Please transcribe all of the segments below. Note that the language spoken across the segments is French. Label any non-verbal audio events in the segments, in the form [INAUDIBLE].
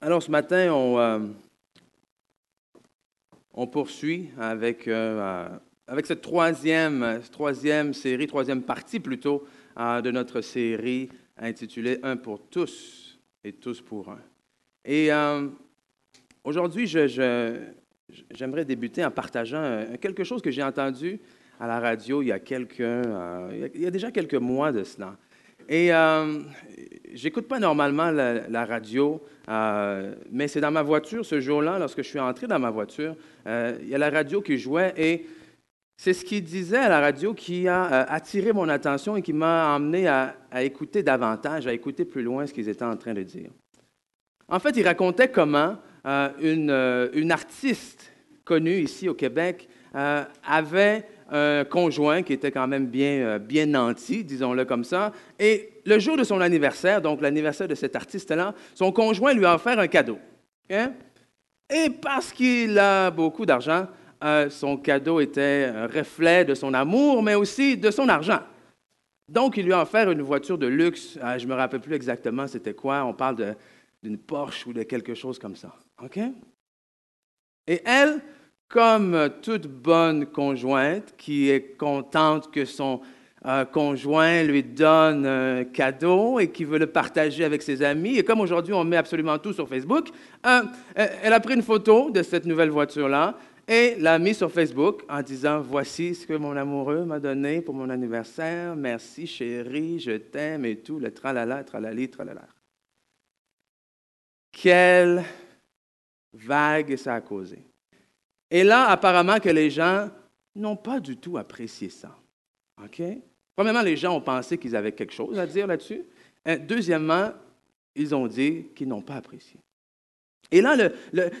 Alors ce matin, on, euh, poursuit avec, euh, euh, cette troisième, série, troisième partie plutôt de notre série intitulée Un pour tous et tous pour un. Et aujourd'hui, j'aimerais débuter en partageant quelque chose que j'ai entendu à la radio il y a déjà quelques mois de cela. Et euh, j'écoute pas normalement la, radio, euh, mais c'est dans ma voiture ce jour-là, lorsque je suis entré dans ma voiture, euh, il y a la radio qui jouait et c'est ce qu'il disait à la radio qui a euh, attiré mon attention et qui m'a emmené à, écouter davantage, à écouter plus loin ce qu'ils étaient en train de dire. En fait, il racontait comment une, une, artiste connue ici au Québec avait un conjoint qui était quand même bien, euh, bien nanti, disons-le comme ça. Et le jour de son anniversaire, donc l'anniversaire de cet artiste-là, son conjoint lui a offert un cadeau. Hein? Et parce qu'il a beaucoup d'argent, euh, son cadeau était un reflet de son amour, mais aussi de son argent. Donc, il lui a offert une voiture de luxe. Euh, je ne me rappelle plus exactement c'était quoi. On parle d'une Porsche ou de quelque chose comme ça. OK? Et elle, comme toute bonne conjointe qui est contente que son euh, conjoint lui donne un cadeau et qui veut le partager avec ses amis, et comme aujourd'hui on met absolument tout sur Facebook, euh, elle a pris une photo de cette nouvelle voiture-là et l'a mise sur Facebook en disant Voici ce que mon amoureux m'a donné pour mon anniversaire, merci chérie, je t'aime et tout, le tralala, tralali, tralala. Quelle vague ça a causé. Et là, apparemment que les gens n'ont pas du tout apprécié ça. OK? Premièrement, les gens ont pensé qu'ils avaient quelque chose à dire là-dessus. Deuxièmement, ils ont dit qu'ils n'ont pas apprécié. Et là,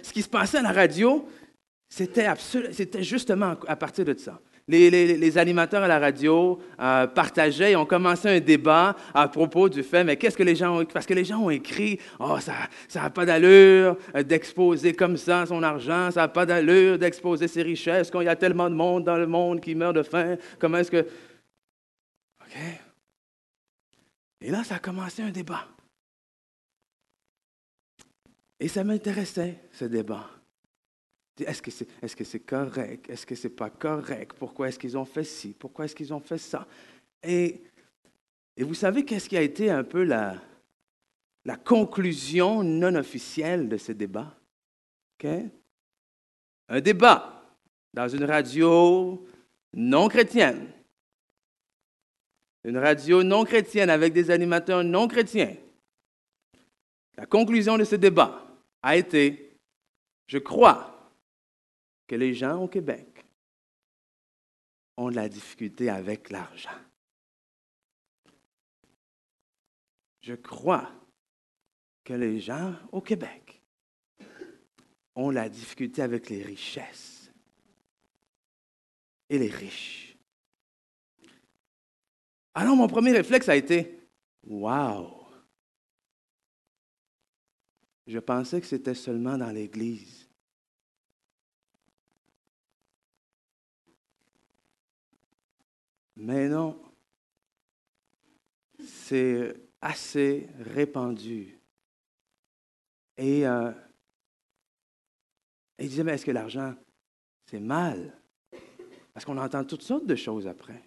ce qui se passait à la radio, c'était justement à partir de ça les, animateurs à la radio euh, partageaient ont commencé un débat à propos du fait, mais qu'est-ce que les gens ont Parce que les gens ont écrit, oh, ça n'a pas d'allure d'exposer comme ça son argent, ça n'a pas d'allure d'exposer ses richesses quand il y a tellement de monde dans le monde qui meurt de faim. Comment est-ce que... OK? Et là, ça a commencé un débat. Et ça m'intéressait, ce débat. Est-ce que c'est est -ce correct? Est-ce que c'est pas correct? Pourquoi est-ce qu'ils ont fait ci? Pourquoi est-ce qu'ils ont fait ça? Et, et vous savez qu'est-ce qui a été un peu la, la conclusion non officielle de ce débat? Un débat dans une radio non chrétienne. Une radio non chrétienne avec des animateurs non chrétiens. La conclusion de ce débat a été, je crois, que les gens au Québec ont de la difficulté avec l'argent. Je crois que les gens au Québec ont la difficulté avec les richesses et les riches. Alors mon premier réflexe a été, wow, je pensais que c'était seulement dans l'Église. Mais non, c'est assez répandu. Et, euh, il disait, mais est-ce que l'argent, c'est mal? Parce qu'on entend toutes sortes de choses après.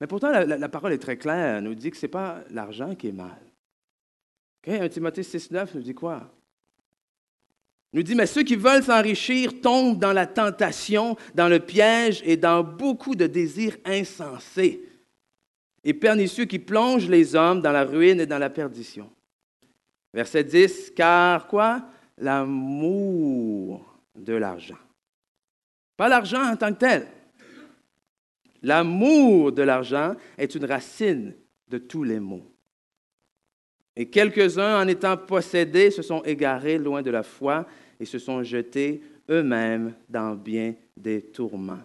Mais pourtant, la, parole est très claire, elle nous dit que ce n'est pas l'argent qui est mal. Okay? 1 Timothée 6,9 nous dit quoi? Nous dit, mais ceux qui veulent s'enrichir tombent dans la tentation, dans le piège et dans beaucoup de désirs insensés et pernicieux qui plongent les hommes dans la ruine et dans la perdition. Verset 10, car quoi? L'amour de l'argent. Pas l'argent en tant que tel. L'amour de l'argent est une racine de tous les maux. Et quelques-uns, en étant possédés, se sont égarés loin de la foi et se sont jetés eux-mêmes dans bien des tourments.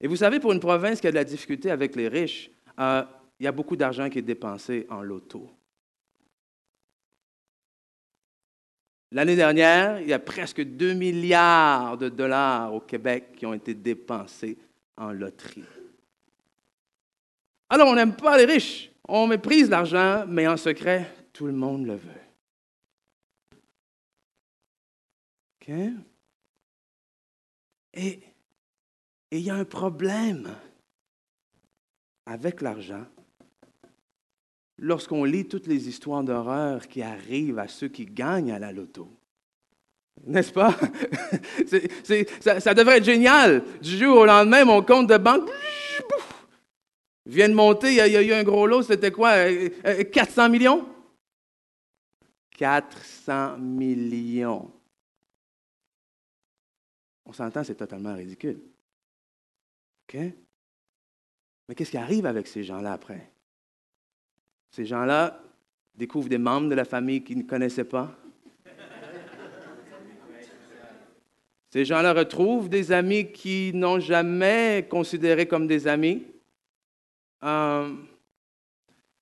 Et vous savez, pour une province qui a de la difficulté avec les riches, euh, il y a beaucoup d'argent qui est dépensé en loto. L'année dernière, il y a presque 2 milliards de dollars au Québec qui ont été dépensés en loterie. Alors, on n'aime pas les riches. On méprise l'argent, mais en secret, tout le monde le veut. Et il y a un problème avec l'argent lorsqu'on lit toutes les histoires d'horreur qui arrivent à ceux qui gagnent à la loto. N'est-ce pas? [LAUGHS] ça, devrait être génial. Du jour au lendemain, mon compte de banque vient de monter. Il y, a, eu un gros lot. C'était quoi? 400 euh, euh, millions? 400 millions. On s'entend, c'est totalement ridicule. OK? Mais qu'est-ce qui arrive avec ces gens-là après? Ces gens-là découvrent des membres de la famille qu'ils ne connaissaient pas. Ces gens-là retrouvent des amis qu'ils n'ont jamais considérés comme des amis, euh,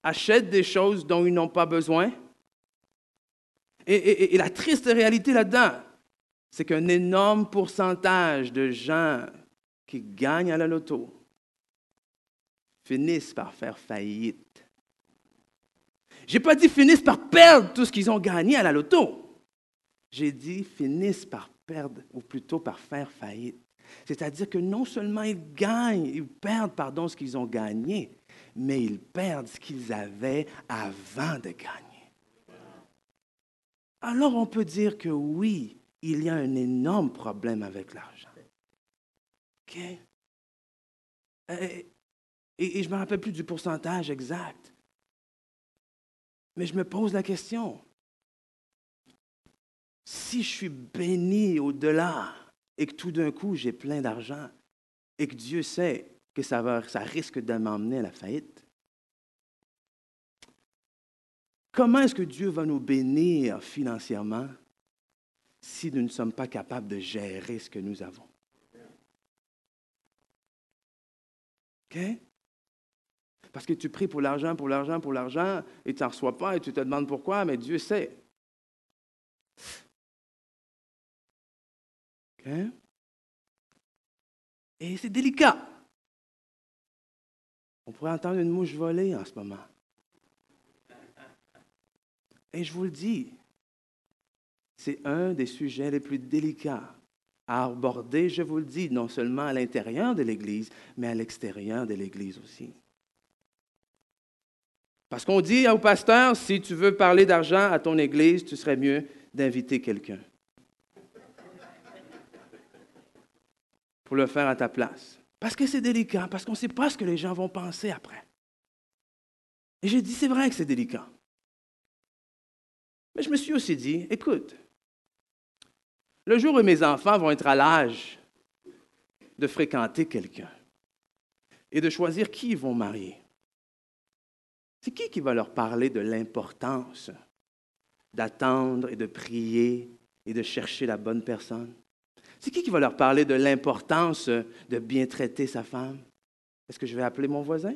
achètent des choses dont ils n'ont pas besoin. et la triste réalité là-dedans, c'est qu'un énorme pourcentage de gens qui gagnent à la loto finissent par faire faillite. Je n'ai pas dit finissent par perdre tout ce qu'ils ont gagné à la loto. J'ai dit finissent par perdre, ou plutôt par faire faillite. C'est-à-dire que non seulement ils gagnent, ils perdent, pardon, ce qu'ils ont gagné, mais ils perdent ce qu'ils avaient avant de gagner. Alors on peut dire que oui, il y a un énorme problème avec l'argent. OK? Et, et je ne me rappelle plus du pourcentage exact. Mais je me pose la question. Si je suis béni au-delà et que tout d'un coup j'ai plein d'argent et que Dieu sait que ça, ça risque de m'emmener à la faillite, comment est-ce que Dieu va nous bénir financièrement? Si nous ne sommes pas capables de gérer ce que nous avons? OK? Parce que tu pries pour l'argent, pour l'argent, pour l'argent, et tu n'en reçois pas, et tu te demandes pourquoi, mais Dieu sait. OK? Et c'est délicat. On pourrait entendre une mouche voler en ce moment. Et je vous le dis, c'est un des sujets les plus délicats à aborder, je vous le dis, non seulement à l'intérieur de l'Église, mais à l'extérieur de l'Église aussi. Parce qu'on dit au pasteur, si tu veux parler d'argent à ton Église, tu serais mieux d'inviter quelqu'un. Pour le faire à ta place. Parce que c'est délicat, parce qu'on ne sait pas ce que les gens vont penser après. Et j'ai dit, c'est vrai que c'est délicat. Mais je me suis aussi dit, écoute, le jour où mes enfants vont être à l'âge de fréquenter quelqu'un et de choisir qui ils vont marier, c'est qui qui va leur parler de l'importance d'attendre et de prier et de chercher la bonne personne? C'est qui qui va leur parler de l'importance de bien traiter sa femme? Est-ce que je vais appeler mon voisin?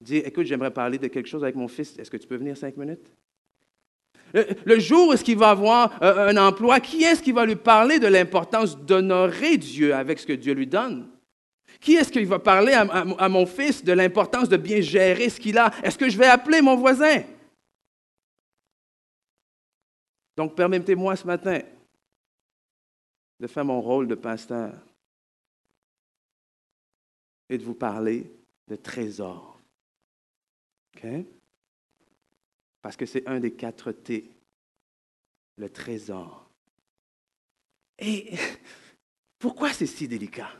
Dire, écoute, j'aimerais parler de quelque chose avec mon fils. Est-ce que tu peux venir cinq minutes? Le, jour où est-ce qu'il va avoir euh, un emploi, qui est-ce qui va lui parler de l'importance d'honorer Dieu avec ce que Dieu lui donne? Qui est-ce qui va parler à, mon fils de l'importance de bien gérer ce qu'il a? Est-ce que je vais appeler mon voisin? Donc, permettez-moi ce matin de faire mon rôle de pasteur et de vous parler de trésor. Parce que c'est un des quatre T, le trésor. Et pourquoi c'est si délicat?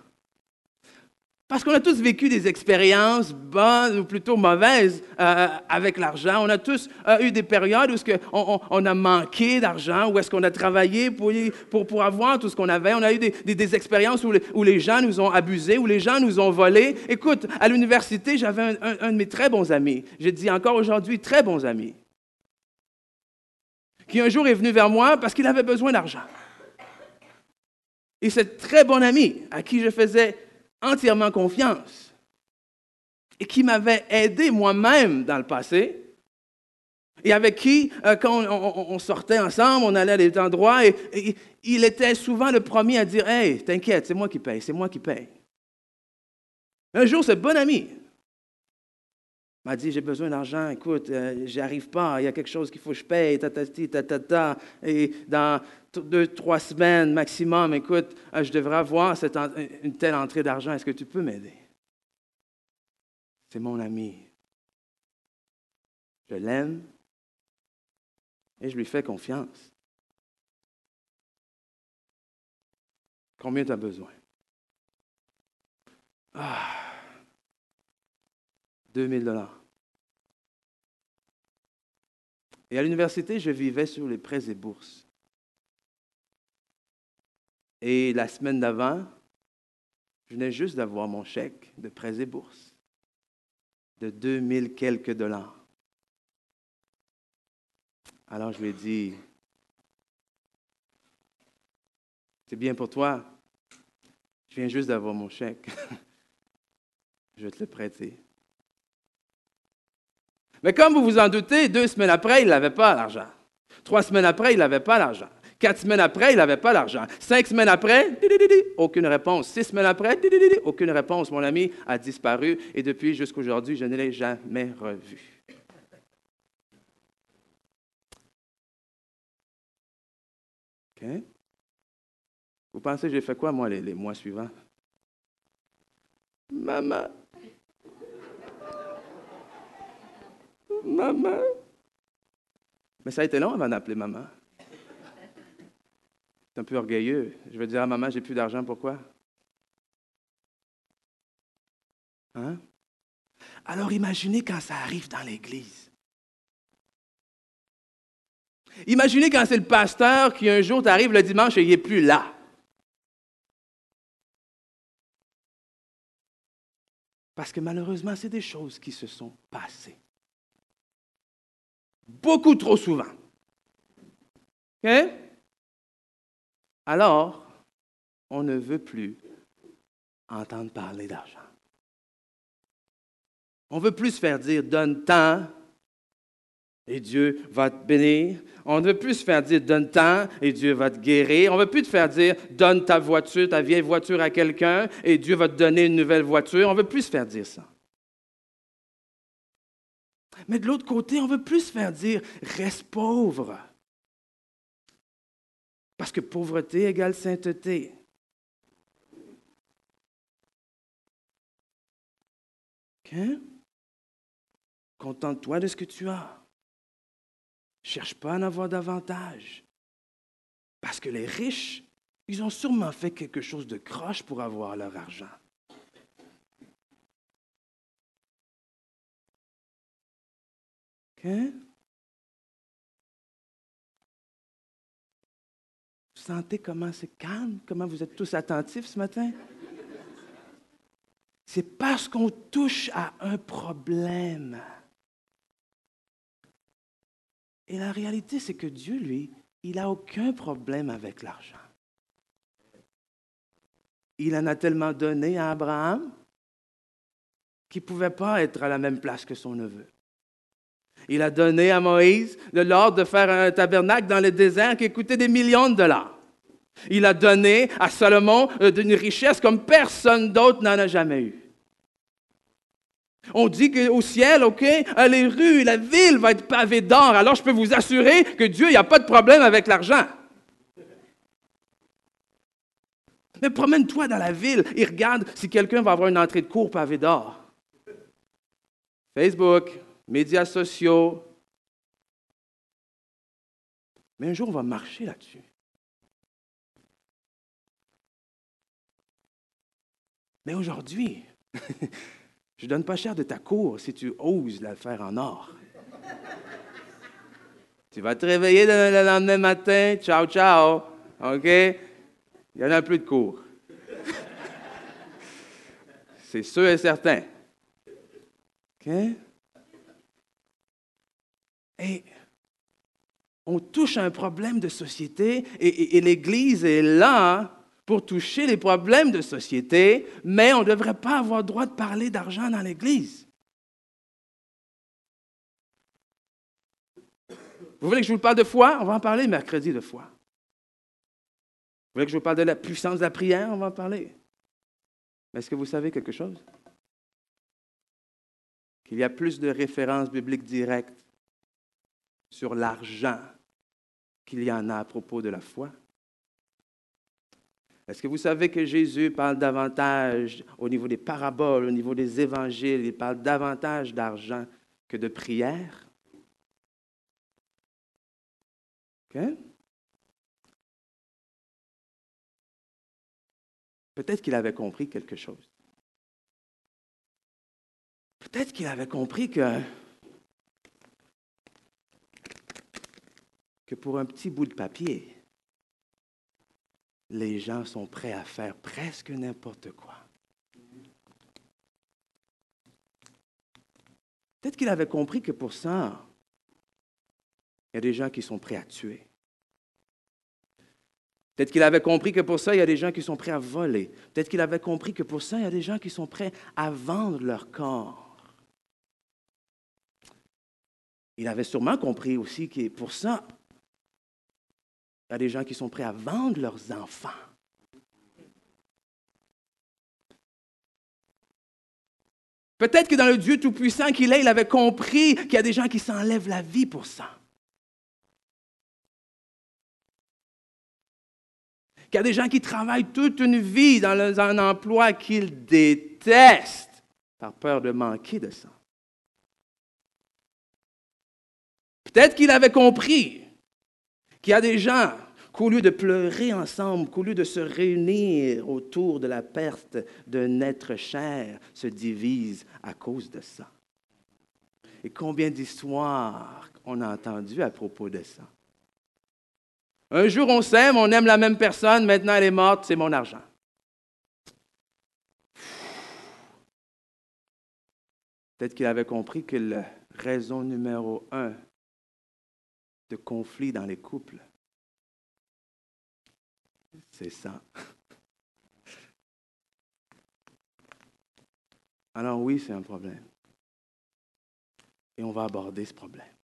Parce qu'on a tous vécu des expériences bonnes ou plutôt mauvaises euh, avec l'argent. On a tous euh, eu des périodes où on, on, a manqué d'argent, où est-ce qu'on a travaillé pour, pour, pour, avoir tout ce qu'on avait. On a eu des, des, expériences où, où, les gens nous ont abusés, où les gens nous ont volés. Écoute, à l'université, j'avais un, un de mes très bons amis. J'ai dit encore aujourd'hui, très bons amis qui un jour est venu vers moi parce qu'il avait besoin d'argent. Et c'est très bon ami à qui je faisais entièrement confiance et qui m'avait aidé moi-même dans le passé et avec qui, euh, quand on, sortait ensemble, on allait à des endroits, et, il était souvent le premier à dire Hey, t'inquiète, c'est moi qui paye, c'est moi qui paye. Un jour, ce bon ami m'a dit, j'ai besoin d'argent, écoute, euh, j'y arrive pas, il y a quelque chose qu'il faut que je paye, ta, ta, ta, ta, ta, et dans deux, trois semaines maximum, écoute, euh, je devrais avoir cette une telle entrée d'argent, est-ce que tu peux m'aider? C'est mon ami. Je l'aime et je lui fais confiance. Combien tu as besoin? Ah, 2000 dollars. Et à l'université, je vivais sur les prêts et bourses. Et la semaine d'avant, je venais juste d'avoir mon chèque de prêts et bourses de 2000 quelques dollars. Alors je lui ai dit, c'est bien pour toi, je viens juste d'avoir mon chèque, [LAUGHS] je vais te le prêter. Mais comme vous vous en doutez, deux semaines après, il n'avait pas l'argent. Trois semaines après, il n'avait pas l'argent. Quatre semaines après, il n'avait pas l'argent. Cinq semaines après, aucune réponse. Six semaines après, aucune réponse. Mon ami a disparu et depuis jusqu'à aujourd'hui, je ne l'ai jamais revu. OK? Vous pensez j'ai fait quoi, moi, les mois suivants? Maman, Maman. Mais ça a été long avant d'appeler maman. C'est un peu orgueilleux. Je veux dire à maman, j'ai plus d'argent, pourquoi? Hein? Alors imaginez quand ça arrive dans l'Église. Imaginez quand c'est le pasteur qui un jour t'arrive le dimanche et il n'est plus là. Parce que malheureusement, c'est des choses qui se sont passées beaucoup trop souvent. Alors, on ne veut plus entendre parler d'argent. On veut plus se faire dire donne tant et Dieu va te bénir. On ne veut plus se faire dire donne tant et Dieu va te guérir. On ne veut plus te faire dire donne ta voiture, ta vieille voiture à quelqu'un et Dieu va te donner une nouvelle voiture. On ne veut plus se faire dire ça. Mais de l'autre côté, on veut plus faire dire reste pauvre. Parce que pauvreté égale sainteté. Contente-toi de ce que tu as. Cherche pas à en avoir davantage. Parce que les riches, ils ont sûrement fait quelque chose de croche pour avoir leur argent. Vous sentez comment c'est calme, comment vous êtes tous attentifs ce matin? C'est parce qu'on touche à un problème. Et la réalité, c'est que Dieu, lui, il n'a aucun problème avec l'argent. Il en a tellement donné à Abraham qu'il ne pouvait pas être à la même place que son neveu. Il a donné à Moïse l'ordre de faire un tabernacle dans le désert qui coûtait des millions de dollars. Il a donné à Salomon euh, d'une richesse comme personne d'autre n'en a jamais eu. On dit qu'au ciel, OK, euh, les rues, la ville va être pavée d'or. Alors je peux vous assurer que Dieu, il n'y a pas de problème avec l'argent. Mais promène-toi dans la ville et regarde si quelqu'un va avoir une entrée de cour pavée d'or. Facebook, médias sociaux. Mais un jour, on va marcher là-dessus. Mais aujourd'hui, [LAUGHS] je ne donne pas cher de ta cour si tu oses la faire en or. tu vas te réveiller le lendemain matin, ciao, ciao, OK? Il y en a plus de cours. [LAUGHS] C'est sûr et certain. OK? Et on touche à un problème de société et, l'Église est là pour toucher les problèmes de société, mais on ne devrait pas avoir droit de parler d'argent dans l'Église. Vous voulez que je vous parle de foi? On va en parler mercredi de foi. Vous voulez que je vous parle de la puissance de la prière? On va en parler. Mais est-ce que vous savez quelque chose? qu'il y a plus de références bibliques directes sur l'argent qu'il y en a à propos de la foi? Est-ce que vous savez que Jésus parle davantage au niveau des paraboles, au niveau des évangiles, il parle davantage d'argent que de prière? Peut-être qu'il avait compris quelque chose. Peut-être qu'il avait compris que, que pour un petit bout de papier, les gens sont prêts à faire presque n'importe quoi. Peut-être qu'il avait compris que pour ça, il y a des gens qui sont prêts à tuer. Peut-être qu'il avait compris que pour ça, il y a des gens qui sont prêts à voler. Peut-être qu'il avait compris que pour ça, il y a des gens qui sont prêts à vendre leur corps. Il avait sûrement compris aussi que pour ça, il y a des gens qui sont prêts à vendre leurs enfants. Peut-être que dans le Dieu Tout-Puissant qu'il est, il avait compris qu'il y a des gens qui s'enlèvent la vie pour ça. Qu'il y a des gens qui travaillent toute une vie dans un emploi qu'ils détestent par peur de manquer de ça. Peut-être qu'il avait compris qu'il y a des gens qu'au lieu de pleurer ensemble, qu'au lieu de se réunir autour de la perte d'un être cher, se divisent à cause de ça. Et combien d'histoires on a entendues à propos de ça? Un jour on s'aime, on aime la même personne, maintenant elle est morte, c'est mon argent. Peut-être qu'il avait compris que la raison numéro un de conflit dans les couples. C'est ça. Alors oui, c'est un problème. Et on va aborder ce problème.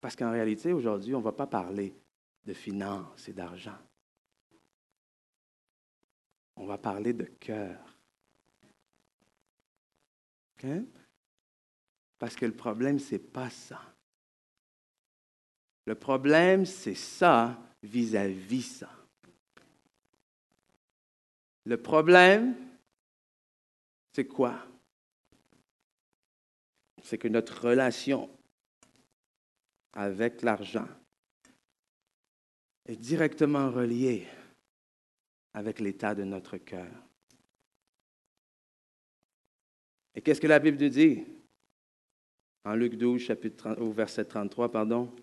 Parce qu'en réalité, aujourd'hui, on ne va pas parler de finances et d'argent. On va parler de cœur. Parce que le problème, ce n'est pas ça. Le problème, c'est ça vis-à-vis ça. Le problème, c'est quoi? C'est que notre relation avec l'argent est directement reliée avec l'état de notre cœur. Et qu'est-ce que la Bible nous dit? En Luc 12, chapitre au verset 33, pardon.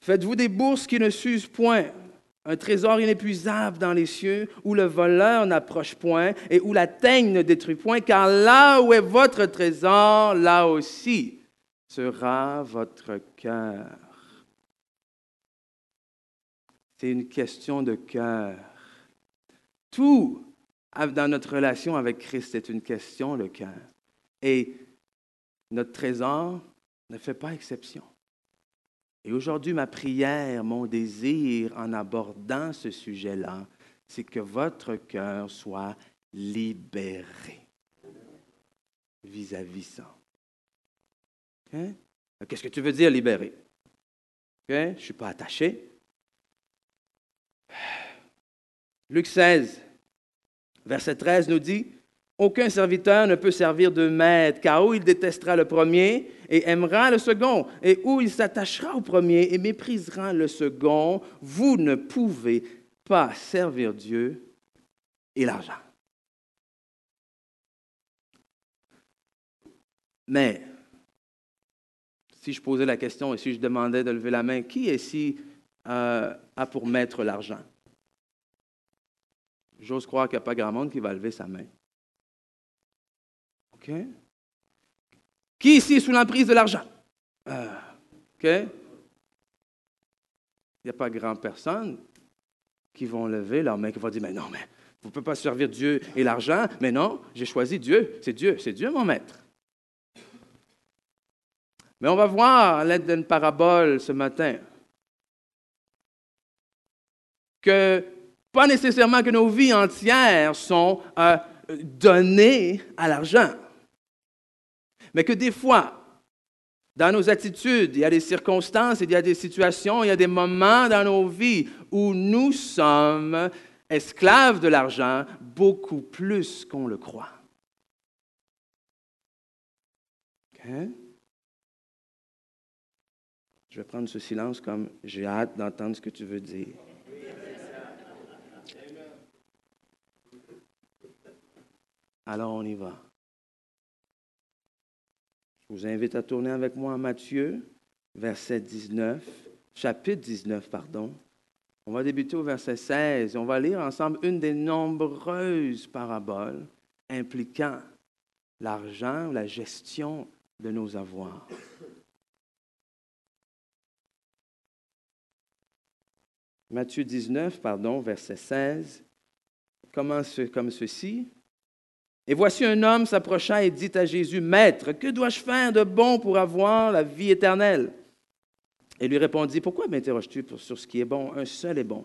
Faites-vous des bourses qui ne s'usent point, un trésor inépuisable dans les cieux, où le voleur n'approche point et où la teigne ne détruit point, car là où est votre trésor, là aussi sera votre cœur. C'est une question de cœur. Tout dans notre relation avec Christ est une question de cœur. Et notre trésor ne fait pas exception. Et aujourd'hui, ma prière, mon désir en abordant ce sujet-là, c'est que votre cœur soit libéré vis-à-vis ça. Qu'est-ce que tu veux dire libéré? Je ne suis pas attaché. Luc 16, Verset 13 nous dit, Aucun serviteur ne peut servir de maître, car où il détestera le premier et aimera le second, et où il s'attachera au premier et méprisera le second, vous ne pouvez pas servir Dieu et l'argent. Mais, si je posais la question et si je demandais de lever la main, qui ici euh, a pour maître l'argent? J'ose croire qu'il n'y a pas grand monde qui va lever sa main. OK? Qui ici est sous l'emprise de l'argent? Euh, OK? Il n'y a pas grand personne qui vont lever leur main, qui vont dire, mais non, mais vous ne pouvez pas servir Dieu et l'argent. Mais non, j'ai choisi Dieu. C'est Dieu. C'est Dieu mon maître. Mais on va voir à l'aide d'une parabole ce matin que Pas nécessairement que nos vies entières sont euh, données à l'argent, mais que des fois, dans nos attitudes, il y a des circonstances, il y a des situations, il y a des moments dans nos vies où nous sommes esclaves de l'argent beaucoup plus qu'on le croit. Je vais prendre ce silence comme j'ai hâte d'entendre ce que tu veux dire. Alors on y va. Je vous invite à tourner avec moi à Matthieu, verset 19, chapitre 19, pardon. On va débuter au verset 16 et on va lire ensemble une des nombreuses paraboles impliquant l'argent, la gestion de nos avoirs. Matthieu 19, pardon, verset 16, commence comme ceci. Et voici un homme s'approcha et dit à Jésus, Maître, que dois-je faire de bon pour avoir la vie éternelle Et lui répondit, Pourquoi m'interroges-tu sur ce qui est bon? Un seul est bon.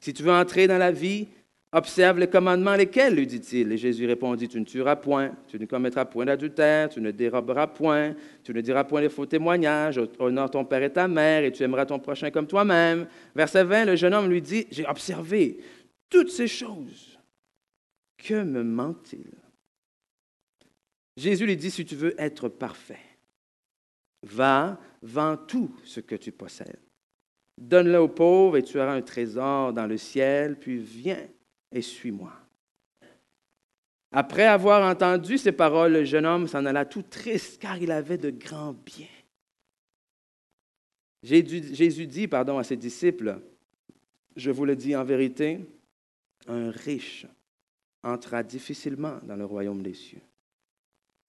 Si tu veux entrer dans la vie, observe les commandements lesquels, lui dit-il. Et Jésus répondit, Tu ne tueras point, tu ne commettras point d'adultère, tu ne déroberas point, tu ne diras point de faux témoignages, honore ton père et ta mère, et tu aimeras ton prochain comme toi-même. Verset 20, le jeune homme lui dit, J'ai observé toutes ces choses. Que me manque-t-il Jésus lui dit, si tu veux être parfait, va, vends tout ce que tu possèdes. Donne-le aux pauvres et tu auras un trésor dans le ciel, puis viens et suis-moi. Après avoir entendu ces paroles, le jeune homme s'en alla tout triste, car il avait de grands biens. Jésus dit pardon, à ses disciples, je vous le dis en vérité, un riche entra difficilement dans le royaume des cieux.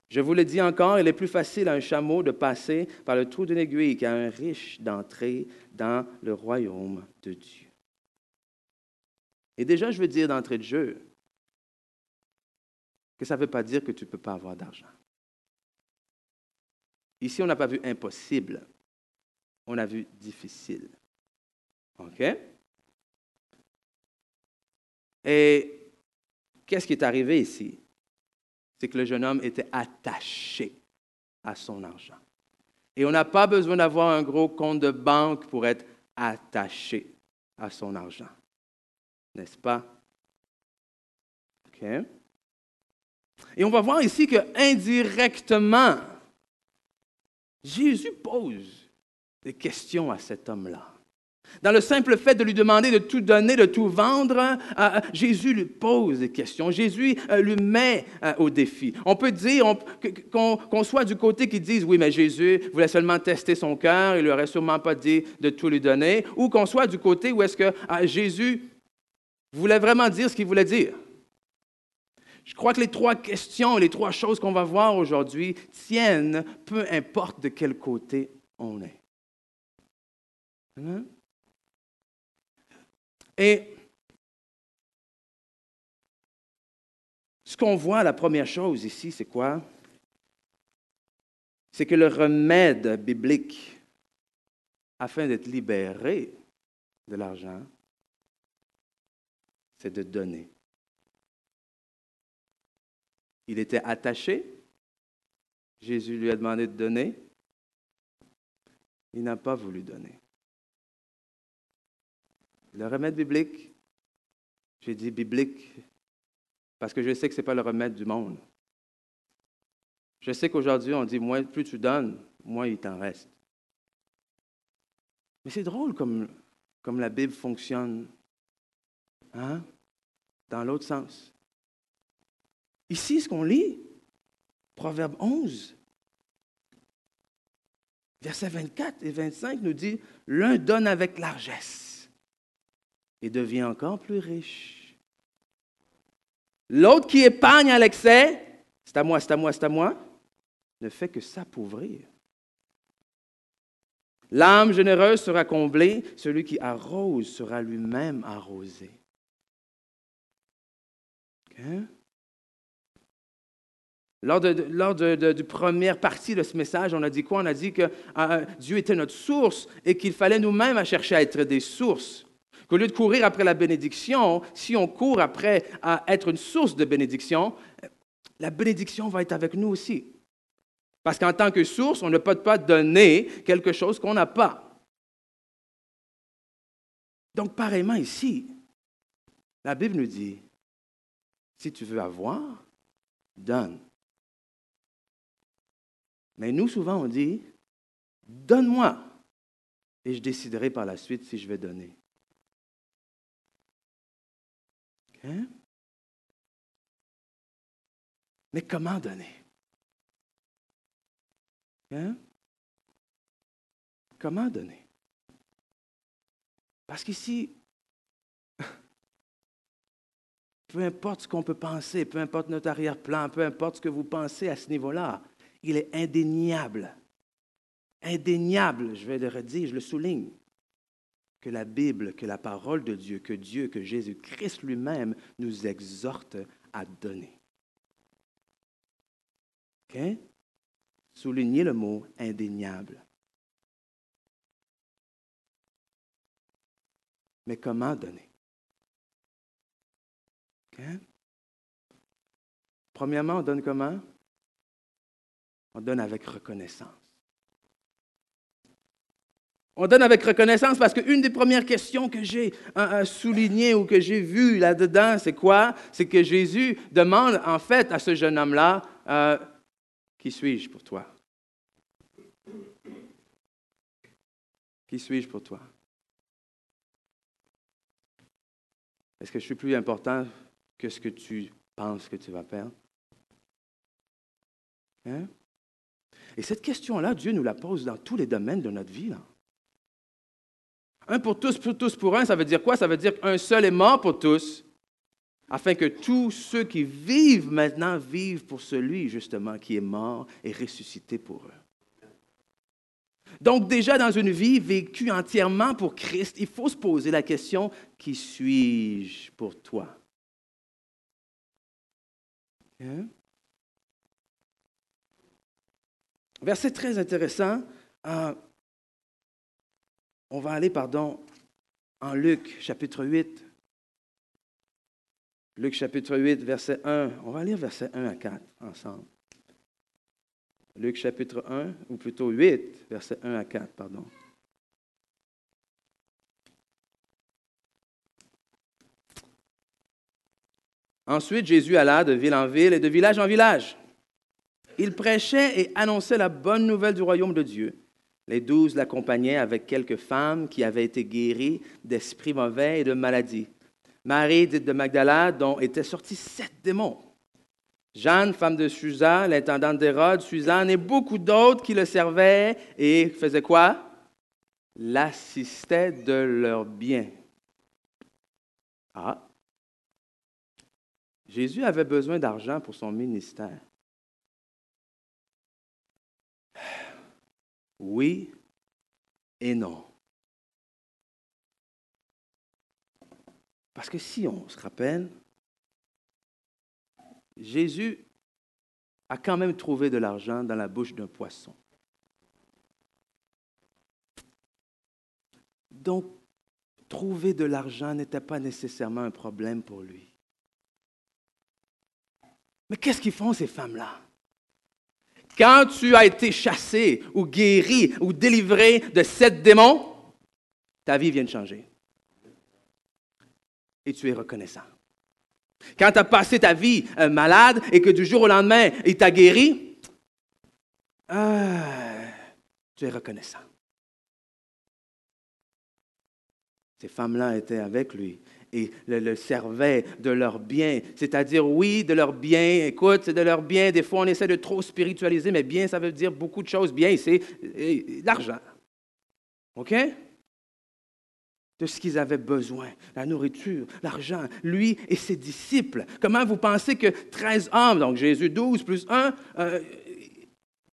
Je vous le dis encore, il est plus facile à un chameau de passer par le trou d'une aiguille qu'à un riche d'entrer dans le royaume de Dieu. Et déjà, je veux dire d'entrée de jeu que ça ne veut pas dire que tu ne peux pas avoir d'argent. Ici, on n'a pas vu impossible, on a vu difficile. OK? Et qu'est-ce qui est arrivé ici? C'est que le jeune homme était attaché à son argent. Et on n'a pas besoin d'avoir un gros compte de banque pour être attaché à son argent. N'est-ce pas? OK? Et on va voir ici que indirectement, Jésus pose des questions à cet homme-là. Dans le simple fait de lui demander de tout donner, de tout vendre, euh, euh, Jésus lui pose des questions. Jésus euh, lui met au défi. On peut dire qu'on soit du côté qui dise, oui, mais Jésus voulait seulement tester son cœur, il lui aurait sûrement pas dit de tout lui donner, ou qu'on soit du côté où est-ce que Jésus voulait vraiment dire ce qu'il voulait dire. Je crois que les trois questions, les trois choses qu'on va voir aujourd'hui tiennent, peu importe de quel côté on est. Amen? Et ce qu'on voit, la première chose ici, c'est quoi? C'est que le remède biblique, afin d'être libéré de l'argent, c'est de donner. Il était attaché. Jésus lui a demandé de donner. Il n'a pas voulu donner. Le remède biblique, j'ai dit biblique parce que je sais que ce n'est pas le remède du monde. Je sais qu'aujourd'hui, on dit, moins, plus tu donnes, moins il t'en reste. Mais c'est drôle comme, comme la Bible fonctionne. Hein? Dans l'autre sens. Ici, ce qu'on lit, Proverbe 11, versets 24 et 25 nous dit, l'un donne avec largesse et devient encore plus riche. L'autre qui épargne à l'excès, c'est à moi, c'est à moi, c'est à moi, ne fait que s'appauvrir. L'âme généreuse sera comblée, celui qui arrose sera lui-même arrosé. Lors, de, lors de, première partie de ce message, on a dit quoi? On a dit que euh, Dieu était notre source et qu'il fallait nous-mêmes chercher à être des sources Qu'au lieu de courir après la bénédiction, si on court après être une source de bénédiction, la bénédiction va être avec nous aussi. Parce qu'en tant que source, on ne peut pas donner quelque chose qu'on n'a pas. Donc, pareillement ici, la Bible nous dit, si tu veux avoir, donne. Mais nous, souvent, on dit, donne-moi, et je déciderai par la suite si je vais donner. Mais comment donner? Hein? Comment donner? Parce qu'ici, [LAUGHS] peu importe ce qu'on peut penser, peu importe notre arrière-plan, peu importe ce que vous pensez à ce niveau-là, il est indéniable, indéniable, je vais le redire, je le souligne, que la Bible, que la parole de Dieu, que Dieu, que Jésus-Christ lui-même nous exhorte à donner. OK? Soulignez le mot indéniable. Mais comment donner? Premièrement, on donne comment? On donne avec reconnaissance. On donne avec reconnaissance parce qu'une des premières questions que j'ai euh, euh, soulignées ou que j'ai vues là-dedans, c'est quoi? C'est que Jésus demande en fait à ce jeune homme-là, euh, qui suis-je pour toi? Qui suis-je pour toi? Est-ce que je suis plus important que ce que tu penses que tu vas perdre? Hein? Et cette question-là, Dieu nous la pose dans tous les domaines de notre vie. Un pour tous, pour tous pour un, ça veut dire quoi? Ça veut dire qu'un seul est mort pour tous, afin que tous ceux qui vivent maintenant vivent pour celui, justement, qui est mort et ressuscité pour eux. Donc déjà dans une vie vécue entièrement pour Christ, il faut se poser la question, qui suis-je pour toi? Hein? Verset très intéressant. On va aller, pardon, en Luc chapitre 8. Luc chapitre 8, verset 1. On va lire verset 1 à 4 ensemble. Luc chapitre 1, ou plutôt 8, verset 1 à 4, pardon. Ensuite, Jésus alla de ville en ville et de village en village. Il prêchait et annonçait la bonne nouvelle du royaume de Dieu. Les douze l'accompagnaient avec quelques femmes qui avaient été guéries d'esprits mauvais et de maladies. Marie, dite de Magdala, dont étaient sortis sept démons. Jeanne, femme de Susa, l'intendante d'Hérode, Suzanne et beaucoup d'autres qui le servaient et faisaient quoi? L'assistaient de leurs biens. Ah! Jésus avait besoin d'argent pour son ministère. Oui et non. Parce que si on se rappelle, Jésus a quand même trouvé de l'argent dans la bouche d'un poisson. Donc, trouver de l'argent n'était pas nécessairement un problème pour lui. Mais qu'est-ce qu'ils font ces femmes-là? Quand tu as été chassé ou guéri ou délivré de sept démons, ta vie vient de changer et tu es reconnaissant. Quand tu as passé ta vie euh, malade et que du jour au lendemain, il t'a guéri, euh, tu es reconnaissant. Ces femmes-là étaient avec lui et le, le servaient de leurs biens. C'est-à-dire, oui, de leurs biens. Écoute, c'est de leurs biens. Des fois, on essaie de trop spiritualiser, mais bien, ça veut dire beaucoup de choses. Bien, c'est euh, l'argent. OK? de ce qu'ils avaient besoin, la nourriture, l'argent, lui et ses disciples. Comment vous pensez que 13 hommes, donc Jésus 12 plus 1,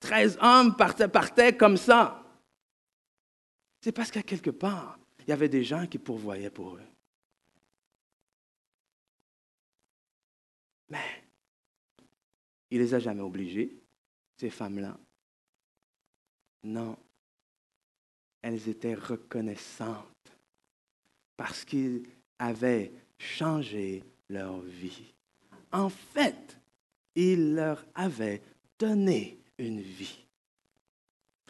13 euh, hommes partaient, partaient comme ça? C'est parce qu'à quelque part, il y avait des gens qui pourvoyaient pour eux. Mais il les a jamais obligés, ces femmes-là. Non, elles étaient reconnaissantes parce qu'il avait changé leur vie. En fait, il leur avait donné une vie.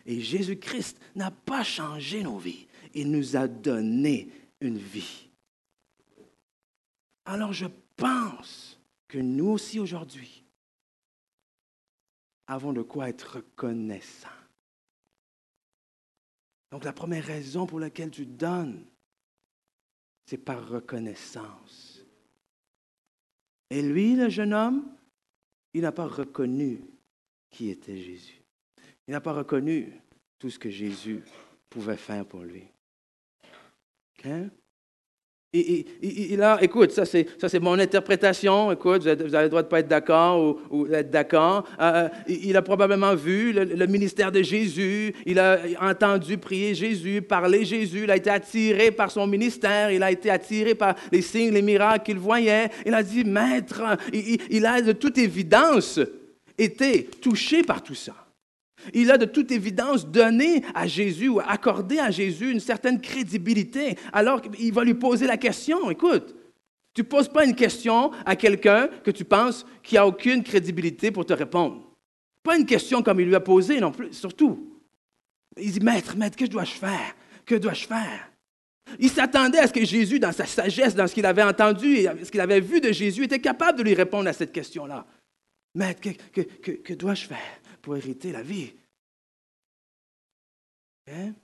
Et Jésus-Christ n'a pas changé nos vies, il nous a donné une vie. Alors je pense que nous aussi aujourd'hui avons de quoi être reconnaissants. Donc la première raison pour laquelle tu donnes, c'est par reconnaissance. Et lui, le jeune homme, il n'a pas reconnu qui était Jésus. Il n'a pas reconnu tout ce que Jésus pouvait faire pour lui. Et, et, là, écoute, ça c'est, ça c'est mon interprétation. Écoute, vous avez, le droit de pas être d'accord ou, d'être d'accord. Euh, euh, il a probablement vu le, ministère de Jésus. Il a entendu prier Jésus, parler Jésus. Il a été attiré par son ministère. Il a été attiré par les signes, les miracles qu'il voyait. Il a dit, Maître, il a de toute évidence été touché par tout ça. Il a de toute évidence donné à Jésus ou accordé à Jésus une certaine crédibilité. Alors qu'il va lui poser la question, écoute, tu ne poses pas une question à quelqu'un que tu penses qui n'a aucune crédibilité pour te répondre. Pas une question comme il lui a posé non plus, surtout. Il dit, Maître, Maître, que dois-je faire? Que dois-je faire? Il s'attendait à ce que Jésus, dans sa sagesse, dans ce qu'il avait entendu et ce qu'il avait vu de Jésus, était capable de lui répondre à cette question-là. Maître, que dois-je faire? Pour hériter la vie. Hein?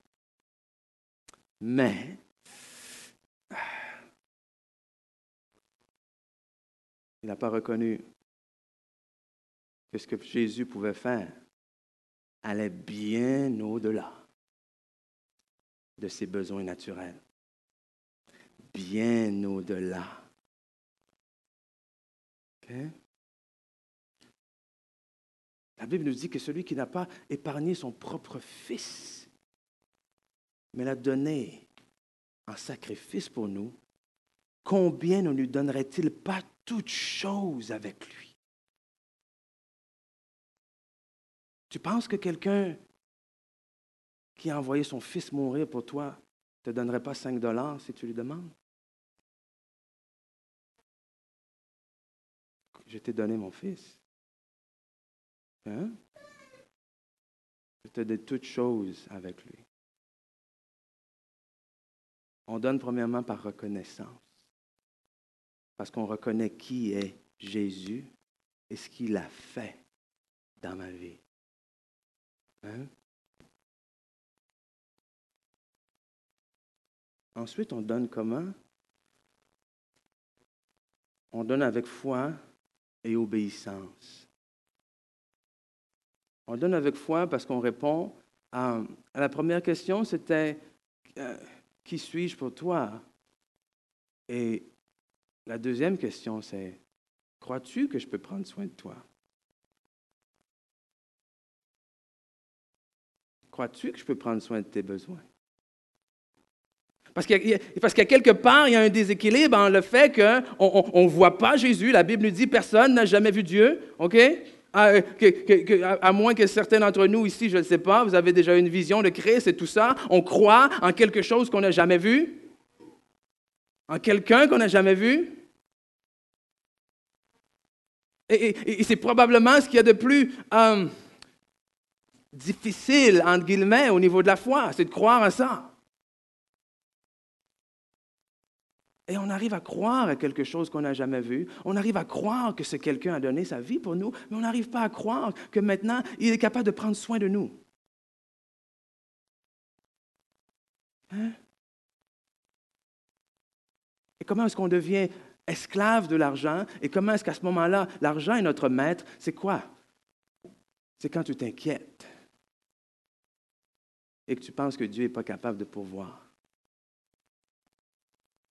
Mais, il n'a pas reconnu que ce que Jésus pouvait faire allait bien au-delà de ses besoins naturels. Bien au-delà. La Bible nous dit que celui qui n'a pas épargné son propre fils, mais l'a donné en sacrifice pour nous, combien ne lui donnerait-il pas toutes choses avec lui? Tu penses que quelqu'un qui a envoyé son fils mourir pour toi ne te donnerait pas 5 dollars si tu lui demandes? Je t'ai donné mon fils. Je te dis toutes choses avec lui. On donne premièrement par reconnaissance, parce qu'on reconnaît qui est Jésus et ce qu'il a fait dans ma vie. Hein? Ensuite, on donne comment? On donne avec foi et obéissance. On donne avec foi parce qu'on répond à, la première question, c'était euh, Qui suis-je pour toi? Et la deuxième question, c'est Crois-tu que je peux prendre soin de toi? Crois-tu que je peux prendre soin de tes besoins? Parce qu'il y, a quelque part, il y a un déséquilibre en le fait qu'on ne voit pas Jésus. La Bible nous dit personne n'a jamais vu Dieu. OK? À, euh, à, moins que certains d'entre nous ici, je ne sais pas, vous avez déjà une vision de Christ et tout ça. On croit en quelque chose qu'on n'a jamais vu, en quelqu'un qu'on n'a jamais vu? Et, c'est probablement ce qu'il y a de plus euh, difficile, entre guillemets, au niveau de la foi, c'est de croire à ça. Et on arrive à croire à quelque chose qu'on n'a jamais vu. On arrive à croire que ce quelqu'un a donné sa vie pour nous, mais on n'arrive pas à croire que maintenant, il est capable de prendre soin de nous. Hein? Et comment est-ce qu'on devient esclave de l'argent? Et comment est-ce qu'à ce, moment-là, l'argent est notre maître? C'est quoi? C'est quand tu t'inquiètes et que tu penses que Dieu n'est pas capable de pourvoir.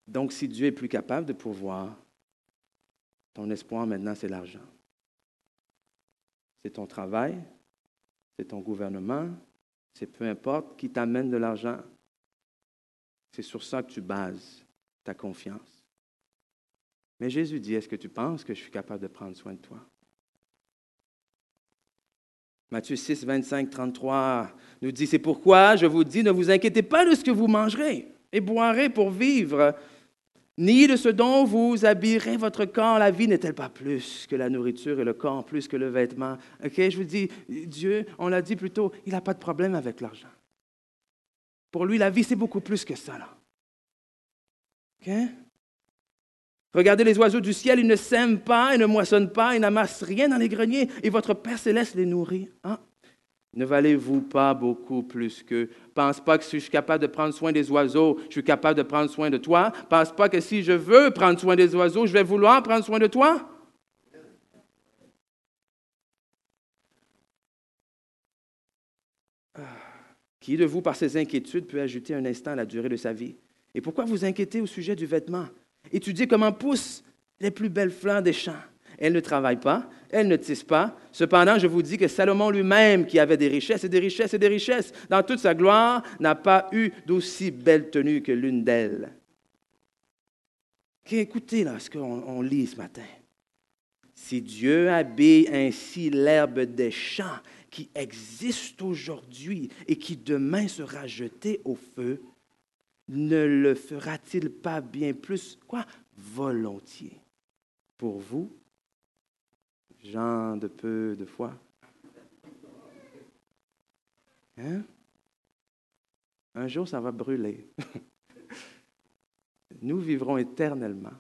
Donc, si Dieu est plus capable de pourvoir, ton espoir maintenant, c'est l'argent. C'est ton travail, c'est ton gouvernement, c'est peu importe qui t'amène de l'argent. C'est sur ça que tu bases ta confiance. Mais Jésus dit, est-ce que tu penses que je suis capable de prendre soin de toi? Matthieu 6, 25, 33 nous dit, c'est pourquoi je vous dis, ne vous inquiétez pas de ce que vous mangerez et boirez pour vivre, ni de ce dont vous habillerez votre corps. La vie n'est-elle pas plus que la nourriture et le corps plus que le vêtement? OK, je vous dis, Dieu, on l'a dit plus tôt, il n'a pas de problème avec l'argent. Pour lui, la vie, c'est beaucoup plus que ça. Là. OK? Regardez les oiseaux du ciel, ils ne sèment pas, ils ne moissonnent pas, ils n'amassent rien dans les greniers, et votre Père céleste les nourrit. Hein? Ne valez-vous pas beaucoup plus que Pense pas que si je suis capable de prendre soin des oiseaux, je suis capable de prendre soin de toi? Pense pas que si je veux prendre soin des oiseaux, je vais vouloir prendre soin de toi? Ah. Qui de vous, par ses inquiétudes, peut ajouter un instant à la durée de sa vie? Et pourquoi vous inquiétez au sujet du vêtement? Étudiez comment poussent les plus belles fleurs des champs. Elles ne travaillent pas, elles ne tissent pas. Cependant, je vous dis que Salomon lui-même, qui avait des richesses et des richesses et des richesses, dans toute sa gloire, n'a pas eu d'aussi belle tenue que l'une d'elles. écoutez là ce qu'on lit ce matin. Si Dieu habille ainsi l'herbe des champs qui existe aujourd'hui et qui demain sera jetée au feu, ne le fera-t-il pas bien plus, quoi, volontiers? Pour vous gens de peu de foi. Hein? Un jour, ça va brûler. [LAUGHS] Nous vivrons éternellement.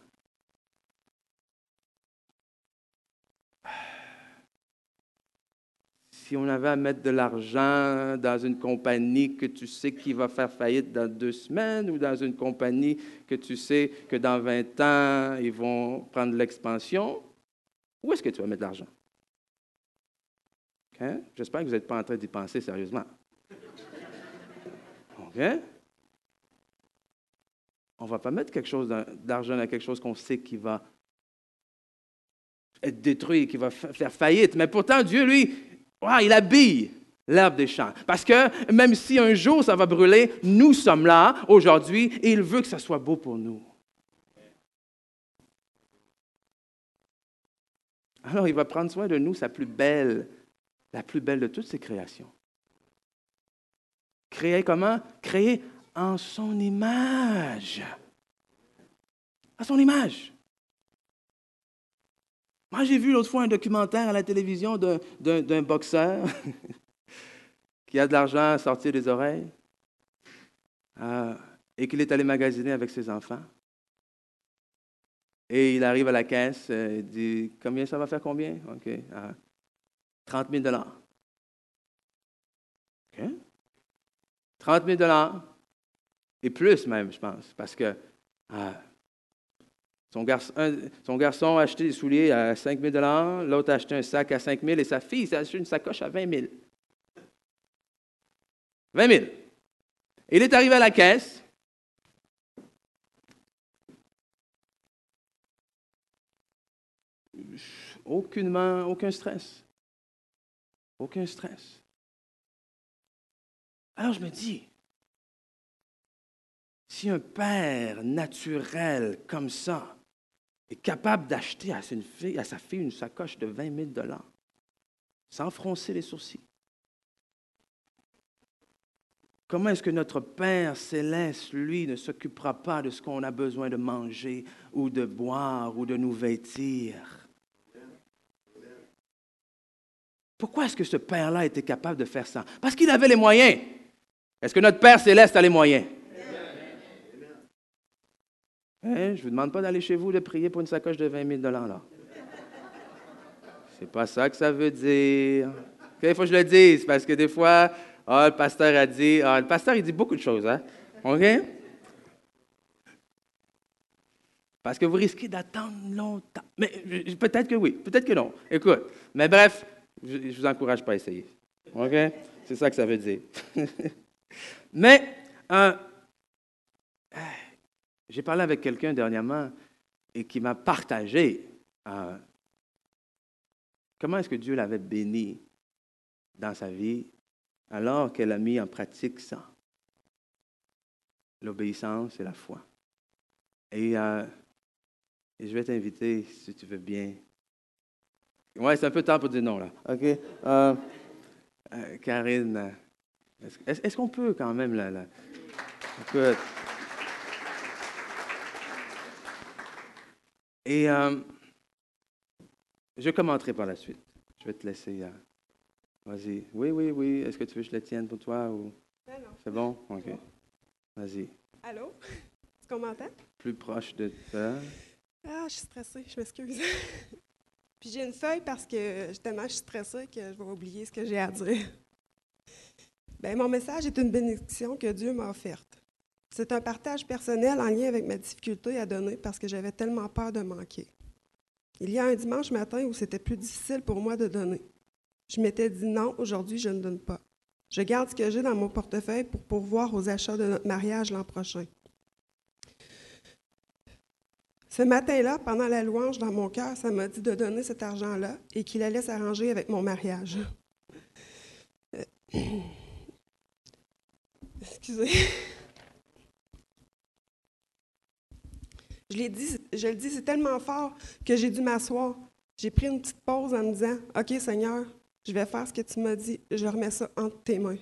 Si on avait à mettre de l'argent dans une compagnie que tu sais qui va faire faillite dans deux semaines ou dans une compagnie que tu sais que dans 20 ans, ils vont prendre l'expansion, où est-ce que tu vas mettre l'argent? J'espère que vous n'êtes pas en train d'y penser sérieusement. OK? On ne va pas mettre quelque chose d'argent dans quelque chose qu'on sait qui va être détruit, qui va faire faillite. Mais pourtant, Dieu, lui, il habille l'herbe des champs. Parce que même si un jour ça va brûler, nous sommes là aujourd'hui et il veut que ça soit beau pour nous. Alors, il va prendre soin de nous, sa plus belle, la plus belle de toutes ses créations. Créé comment? Créé en son image. À son image. Moi, j'ai vu l'autre fois un documentaire à la télévision d'un boxeur [LAUGHS] qui a de l'argent à sortir des oreilles euh, et qu'il est allé magasiner avec ses enfants. Et il arrive à la caisse, euh, il dit Combien ça va faire combien? OK. 30 000 OK. 30 000 Et plus même, je pense, parce que euh, son, garçon, a acheté des souliers à 5 000 l'autre a acheté un sac à 5 000 et sa fille a acheté une sacoche à 20 000 20 000 Il est arrivé à la caisse. Aucunement, aucun stress. Aucun stress. Alors je me dis, si un père naturel comme ça est capable d'acheter à, à sa fille une sacoche de 20 000 dollars, sans froncer les sourcils, Comment est-ce que notre Père céleste, lui, ne s'occupera pas de ce qu'on a besoin de manger ou de boire ou de nous vêtir? Pourquoi est-ce que ce Père-là était capable de faire ça? Parce qu'il avait les moyens. Est-ce que notre Père céleste a les moyens? Hein? je ne vous demande pas d'aller chez vous de prier pour une sacoche de 20 000 là. C'est pas ça que ça veut dire. Il faut que je le dise, parce que des fois, ah, le pasteur a dit, ah, le pasteur, il dit beaucoup de choses, hein? Parce que vous risquez d'attendre longtemps. Mais peut-être que oui, peut-être que non. Écoute, mais bref, je ne vous encourage pas à essayer. OK? C'est ça que ça veut dire. [LAUGHS] Mais, euh, j'ai parlé avec quelqu'un dernièrement et qui m'a partagé euh, comment est-ce que Dieu l'avait béni dans sa vie alors qu'elle a mis en pratique ça? L'obéissance et la foi. Et, euh, je vais t'inviter, si tu veux bien, Ouais, c'est un peu tard pour dire non, là. OK. Euh, euh, Karine, est-ce, qu'on peut quand même, là? là? Écoute. Et euh, je commenterai par la suite. Je vais te laisser. Vas-y. Oui, oui, oui. Est-ce que tu veux que je la tienne pour toi ou? Ben non. C'est bon? OK. Vas-y. Allô? Est-ce qu'on m'entend? Plus proche de toi. Ah, je suis stressée. Je m'excuse. [LAUGHS] Puis j'ai une feuille parce que justement, je suis stressée que je vais oublier ce que j'ai à dire. [LAUGHS] Bien, mon message est une bénédiction que Dieu m'a offerte. C'est un partage personnel en lien avec ma difficulté à donner parce que j'avais tellement peur de manquer. Il y a un dimanche matin où c'était plus difficile pour moi de donner. Je m'étais dit non, aujourd'hui je ne donne pas. Je garde ce que j'ai dans mon portefeuille pour pourvoir aux achats de notre mariage l'an prochain. Ce matin-là, pendant la louange dans mon cœur, ça m'a dit de donner cet argent-là et qu'il allait s'arranger avec mon mariage. Euh, [CLEARS THROAT] Excusez. Je, dit, je le dis, c'est tellement fort que j'ai dû m'asseoir. J'ai pris une petite pause en me disant OK, Seigneur, je vais faire ce que tu m'as dit, je remets ça entre tes mains.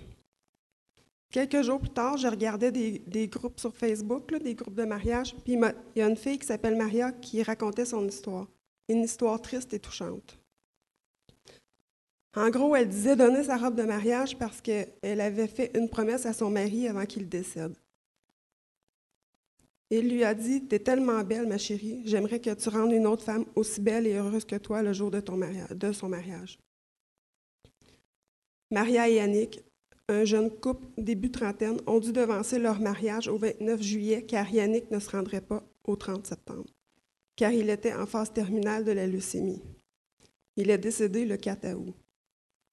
Quelques jours plus tard, je regardais des, groupes sur Facebook, des groupes de mariage, puis il y a une fille qui s'appelle Maria qui racontait son histoire. Une histoire triste et touchante. En gros, elle disait donner sa robe de mariage parce qu'elle avait fait une promesse à son mari avant qu'il décède. Il lui a dit T'es tellement belle, ma chérie, j'aimerais que tu rendes une autre femme aussi belle et heureuse que toi le jour de, de son mariage. Maria et Yannick, un jeune couple début trentaine, ont dû devancer leur mariage au 29 juillet car Yannick ne se rendrait pas au 30 septembre, car il était en phase terminale de la leucémie. Il est décédé le 4 août.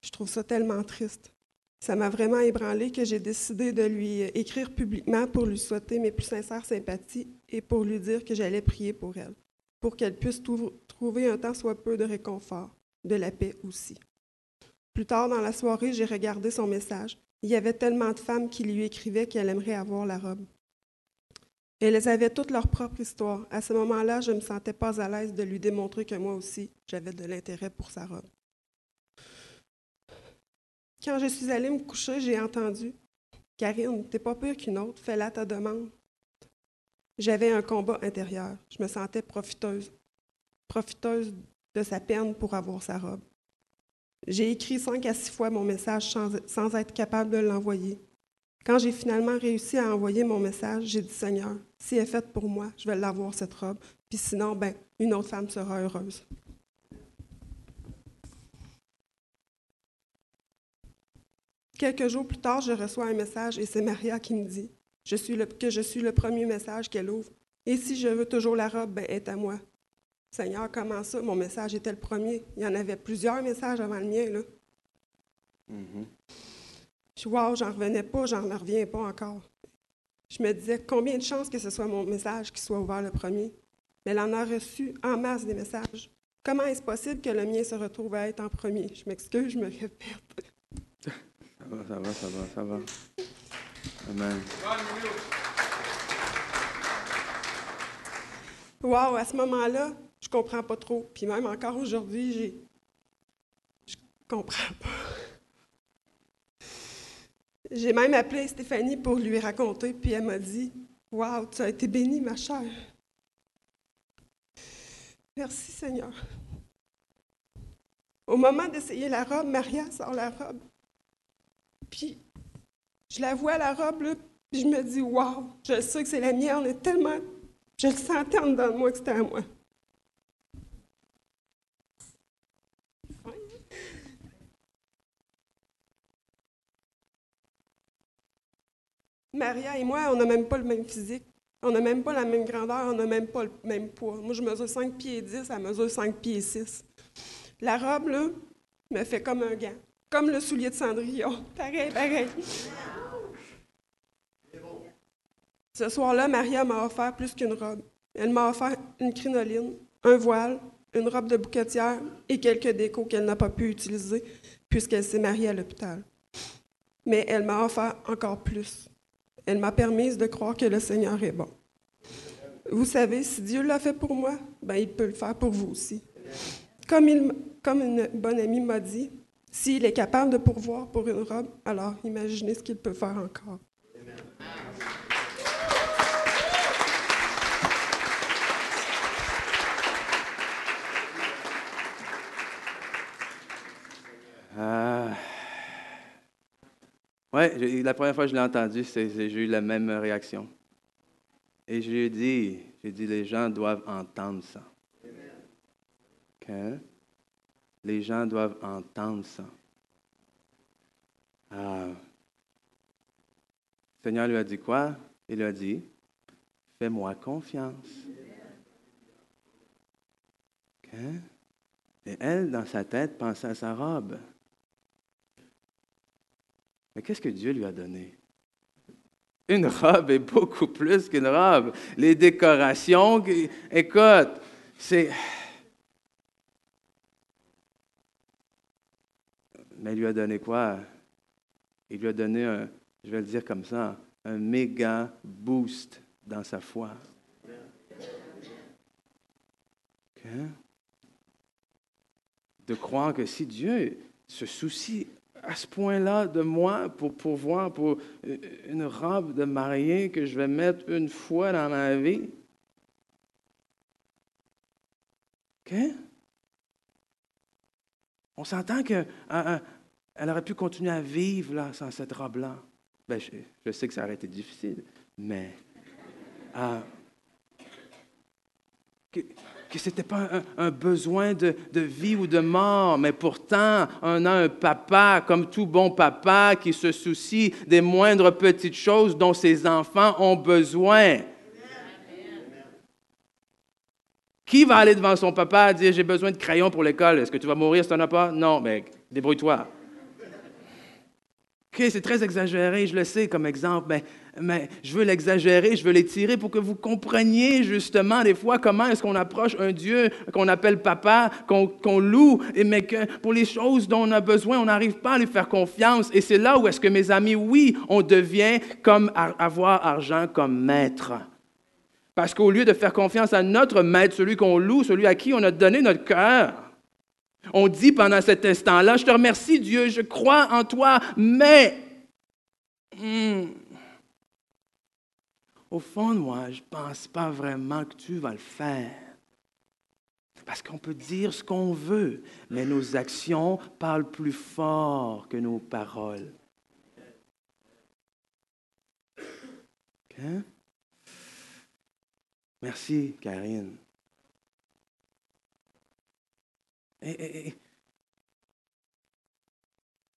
Je trouve ça tellement triste. Ça m'a vraiment ébranlé que j'ai décidé de lui écrire publiquement pour lui souhaiter mes plus sincères sympathies et pour lui dire que j'allais prier pour elle, pour qu'elle puisse trou- trouver un tant soit peu de réconfort, de la paix aussi. Plus tard dans la soirée, j'ai regardé son message. Il y avait tellement de femmes qui lui écrivaient qu'elles aimeraient avoir la robe. Elles avaient toutes leur propre histoire. À ce moment-là, je ne me sentais pas à l'aise de lui démontrer que moi aussi, j'avais de l'intérêt pour sa robe. Quand je suis allée me coucher, j'ai entendu Karine, t'es pas pire qu'une autre, fais-la ta demande. J'avais un combat intérieur. Je me sentais profiteuse, profiteuse de sa peine pour avoir sa robe. J'ai écrit cinq à six fois mon message sans, être capable de l'envoyer. Quand j'ai finalement réussi à envoyer mon message, j'ai dit Seigneur, si elle est faite pour moi, je vais l'avoir cette robe. Puis sinon, ben, une autre femme sera heureuse. Quelques jours plus tard, je reçois un message et c'est Maria qui me dit que je suis le premier message qu'elle ouvre. Et si je veux toujours la robe, ben, elle est à moi. Seigneur, comment ça? Mon message était le premier. Il y en avait plusieurs messages avant le mien. Là. Mhm. Je suis wow, j'en revenais pas, j'en reviens pas encore. Je me disais, combien de chances que ce soit mon message qui soit ouvert le premier? Mais elle en a reçu en masse des messages. Comment est-ce possible que le mien se retrouve à être en premier? Je m'excuse, je me répète. Ça va, ça va, ça va, ça va. Amen. Wow, à ce moment-là, je comprends pas trop. Puis même encore aujourd'hui, j'ai. Je comprends pas. J'ai même appelé Stéphanie pour lui raconter, puis elle m'a dit Wow, tu as été bénie, ma chère. Merci, Seigneur. Au moment d'essayer la robe, Maria sort la robe. Puis je la vois, la robe, là, puis je me dis Wow, je sais que c'est la mienne, on est tellement je le sentais en dedans de moi que c'était à moi. Maria et moi, on n'a même pas le même physique. On n'a même pas la même grandeur, on n'a même pas le même poids. Moi, je mesure 5 pieds 10, elle mesure 5 pieds 6. La robe, là, me fait comme un gant, comme le soulier de Cendrillon. [LAUGHS] Pareil, pareil. Ce soir-là, Maria m'a offert plus qu'une robe. Elle m'a offert une crinoline, un voile, une robe de bouquetière et quelques décos qu'elle n'a pas pu utiliser puisqu'elle s'est mariée à l'hôpital. Mais elle m'a offert encore plus. Elle m'a permise de croire que le Seigneur est bon. Vous savez, si Dieu l'a fait pour moi, ben, il peut le faire pour vous aussi. Comme, une bonne amie m'a dit, s'il est capable de pourvoir pour une robe, alors imaginez ce qu'il peut faire encore. Amen. Ouais, la première fois que je l'ai entendu, j'ai eu la même réaction. Et je lui ai dit, j'ai dit, les gens doivent entendre ça. Les gens doivent entendre ça. Ah. Le Seigneur lui a dit quoi? Il lui a dit, fais-moi confiance. Et elle, dans sa tête, pensait à sa robe. Mais qu'est-ce que Dieu lui a donné? Une robe est beaucoup plus qu'une robe. Les décorations, écoute, c'est... Mais il lui a donné quoi? Il lui a donné, un, je vais le dire comme ça, un méga boost dans sa foi. De croire que si Dieu se soucie à ce point-là de moi pour pouvoir, pour une robe de mariée que je vais mettre une fois dans ma vie. OK? On s'entend qu'elle aurait pu continuer à vivre là, sans cette robe-là. Ben, je, sais que ça aurait été difficile, mais que ce n'était pas un, besoin de, vie ou de mort, mais pourtant, on a un papa, comme tout bon papa, qui se soucie des moindres petites choses dont ses enfants ont besoin. Qui va aller devant son papa et dire J'ai besoin de crayons pour l'école Est-ce que tu vas mourir si tu n'en as pas? Non, mais débrouille-toi. OK, c'est très exagéré, je le sais comme exemple, mais mais je veux l'exagérer, je veux l'étirer pour que vous compreniez justement des fois comment est-ce qu'on approche un Dieu qu'on appelle papa, qu'on loue, mais que pour les choses dont on a besoin, on n'arrive pas à lui faire confiance. Et c'est là où est-ce que mes amis, oui, on devient comme avoir argent comme maître. Parce qu'au lieu de faire confiance à notre maître, celui qu'on loue, celui à qui on a donné notre cœur, on dit pendant cet instant-là, je te remercie Dieu, je crois en toi, mais... Hmm, au fond moi, je ne pense pas vraiment que tu vas le faire. Parce qu'on peut dire ce qu'on veut, mais nos actions parlent plus fort que nos paroles. Merci, Karine. Et,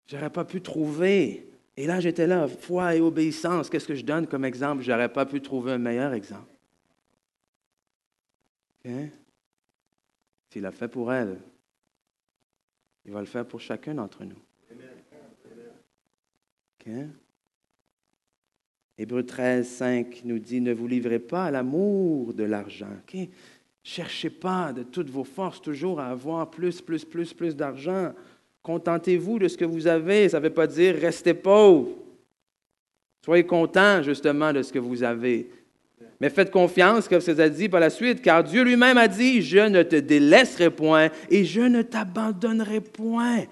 j'aurais pas pu trouver et là, j'étais là, foi et obéissance. Qu'est-ce que je donne comme exemple? Je n'aurais pas pu trouver un meilleur exemple. S'il l'a fait pour elle, il va le faire pour chacun d'entre nous. Okay? Hébreu 13, 5 nous dit Ne vous livrez pas à l'amour de l'argent. Okay? Cherchez pas de toutes vos forces toujours à avoir plus, plus, plus, plus d'argent. Contentez-vous de ce que vous avez. Ça ne veut pas dire restez pauvre. Soyez content justement de ce que vous avez. Mais faites confiance, comme ça dit par la suite, car Dieu lui-même a dit, je ne te délaisserai point et je ne t'abandonnerai point.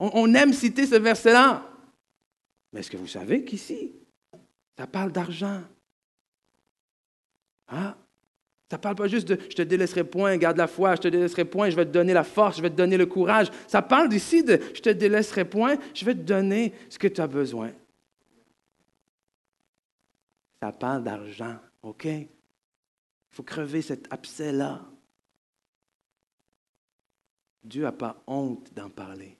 On, aime citer ce verset-là. Mais est-ce que vous savez qu'ici, ça parle d'argent? Ah, ça ne parle pas juste de je te délaisserai point, garde la foi, je te délaisserai point, je vais te donner la force, je vais te donner le courage. Ça parle d'ici de je te délaisserai point, je vais te donner ce que tu as besoin. Ça parle d'argent, OK? Il faut crever cet abcès-là. Dieu n'a pas honte d'en parler.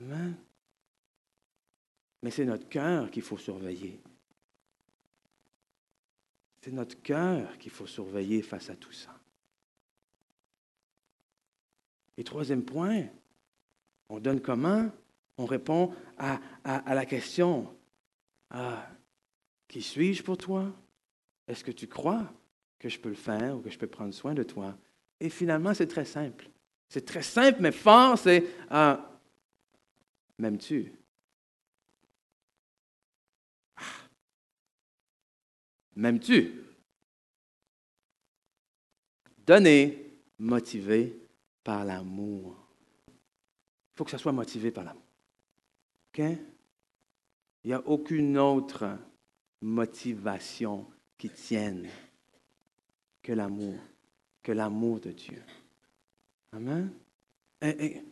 Amen. Mais c'est notre cœur qu'il faut surveiller. C'est notre cœur qu'il faut surveiller face à tout ça. Et troisième point, on donne comment? On répond à, la question ah, Qui suis-je pour toi? Est-ce que tu crois que je peux le faire ou que je peux prendre soin de toi Et finalement, c'est très simple. C'est très simple, mais fort, c'est ah, M'aimes-tu? M'aimes-tu? Donner, motivé par l'amour. Il faut que ça soit motivé par l'amour. OK? Il n'y a aucune autre motivation qui tienne que l'amour, que l'amour de Dieu. Amen? Et,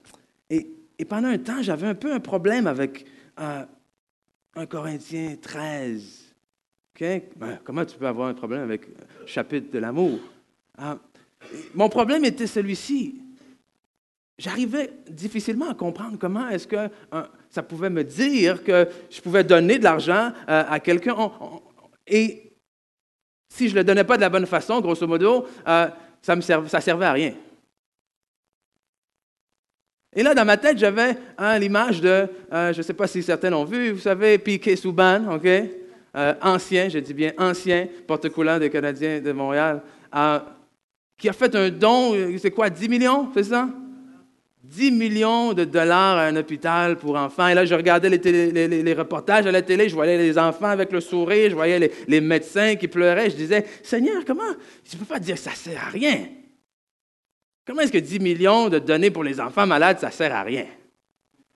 pendant un temps, j'avais un peu un problème avec euh, 1 Corinthiens 13. Ben, comment tu peux avoir un problème avec le chapitre de l'amour? Ah, mon problème était celui-ci. J'arrivais difficilement à comprendre comment est-ce que ça pouvait me dire que je pouvais donner de l'argent euh, à quelqu'un. Et si je ne le donnais pas de la bonne façon, grosso modo, euh, ça ne servait, à rien. Et là, dans ma tête, j'avais hein, l'image de, euh, je ne sais pas si certains l'ont vu, vous savez, Piquet Souban, OK? Ancien, je dis bien ancien porte-coulant des Canadiens de Montréal, qui a fait un don, c'est quoi, 10 millions, c'est ça? 10 millions de dollars à un hôpital pour enfants. Et là, je regardais les, reportages à la télé, je voyais les enfants avec le sourire, je voyais les, médecins qui pleuraient. Je disais, Seigneur, comment? Tu ne peux pas dire que ça ne sert à rien? Comment est-ce que 10 millions de données pour les enfants malades, ça ne sert à rien?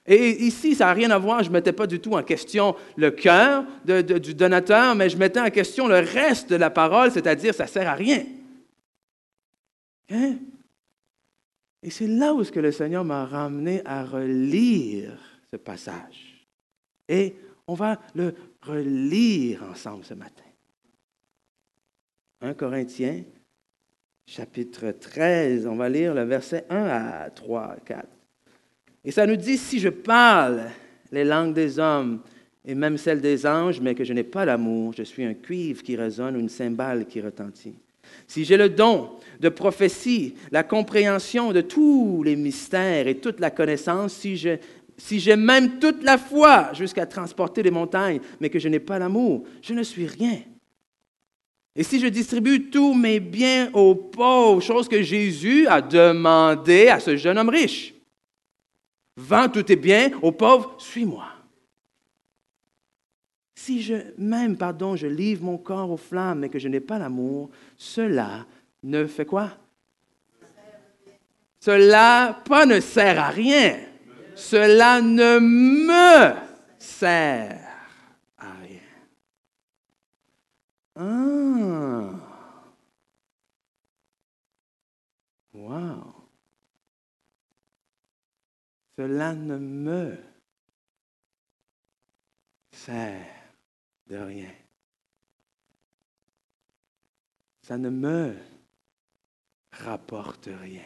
Et ici, ça n'a rien à voir, je ne mettais pas du tout en question le cœur du donateur, mais je mettais en question le reste de la parole, c'est-à-dire ça ne sert à rien. Hein? Et c'est là où ce que le Seigneur m'a ramené à relire ce passage. Et on va le relire ensemble ce matin. 1 Corinthiens, chapitre 13, on va lire le verset 1 à 3, 4. Et ça nous dit, si je parle les langues des hommes et même celles des anges, mais que je n'ai pas l'amour, je suis un cuivre qui résonne ou une cymbale qui retentit si j'ai le don de prophétie, la compréhension de tous les mystères et toute la connaissance, si j'ai même toute la foi jusqu'à transporter les montagnes, mais que je n'ai pas l'amour, je ne suis rien. Et si je distribue tous mes biens aux pauvres, chose que Jésus a demandé à ce jeune homme riche, vends tous tes biens aux pauvres, suis-moi. Si je, même, pardon, je livre mon corps aux flammes, mais que je n'ai pas l'amour, cela ne fait quoi? Cela pas ne sert à rien. Cela ne me sert à rien. Ah. Wow. Cela ne me sert de rien. Ça ne me rapporte rien.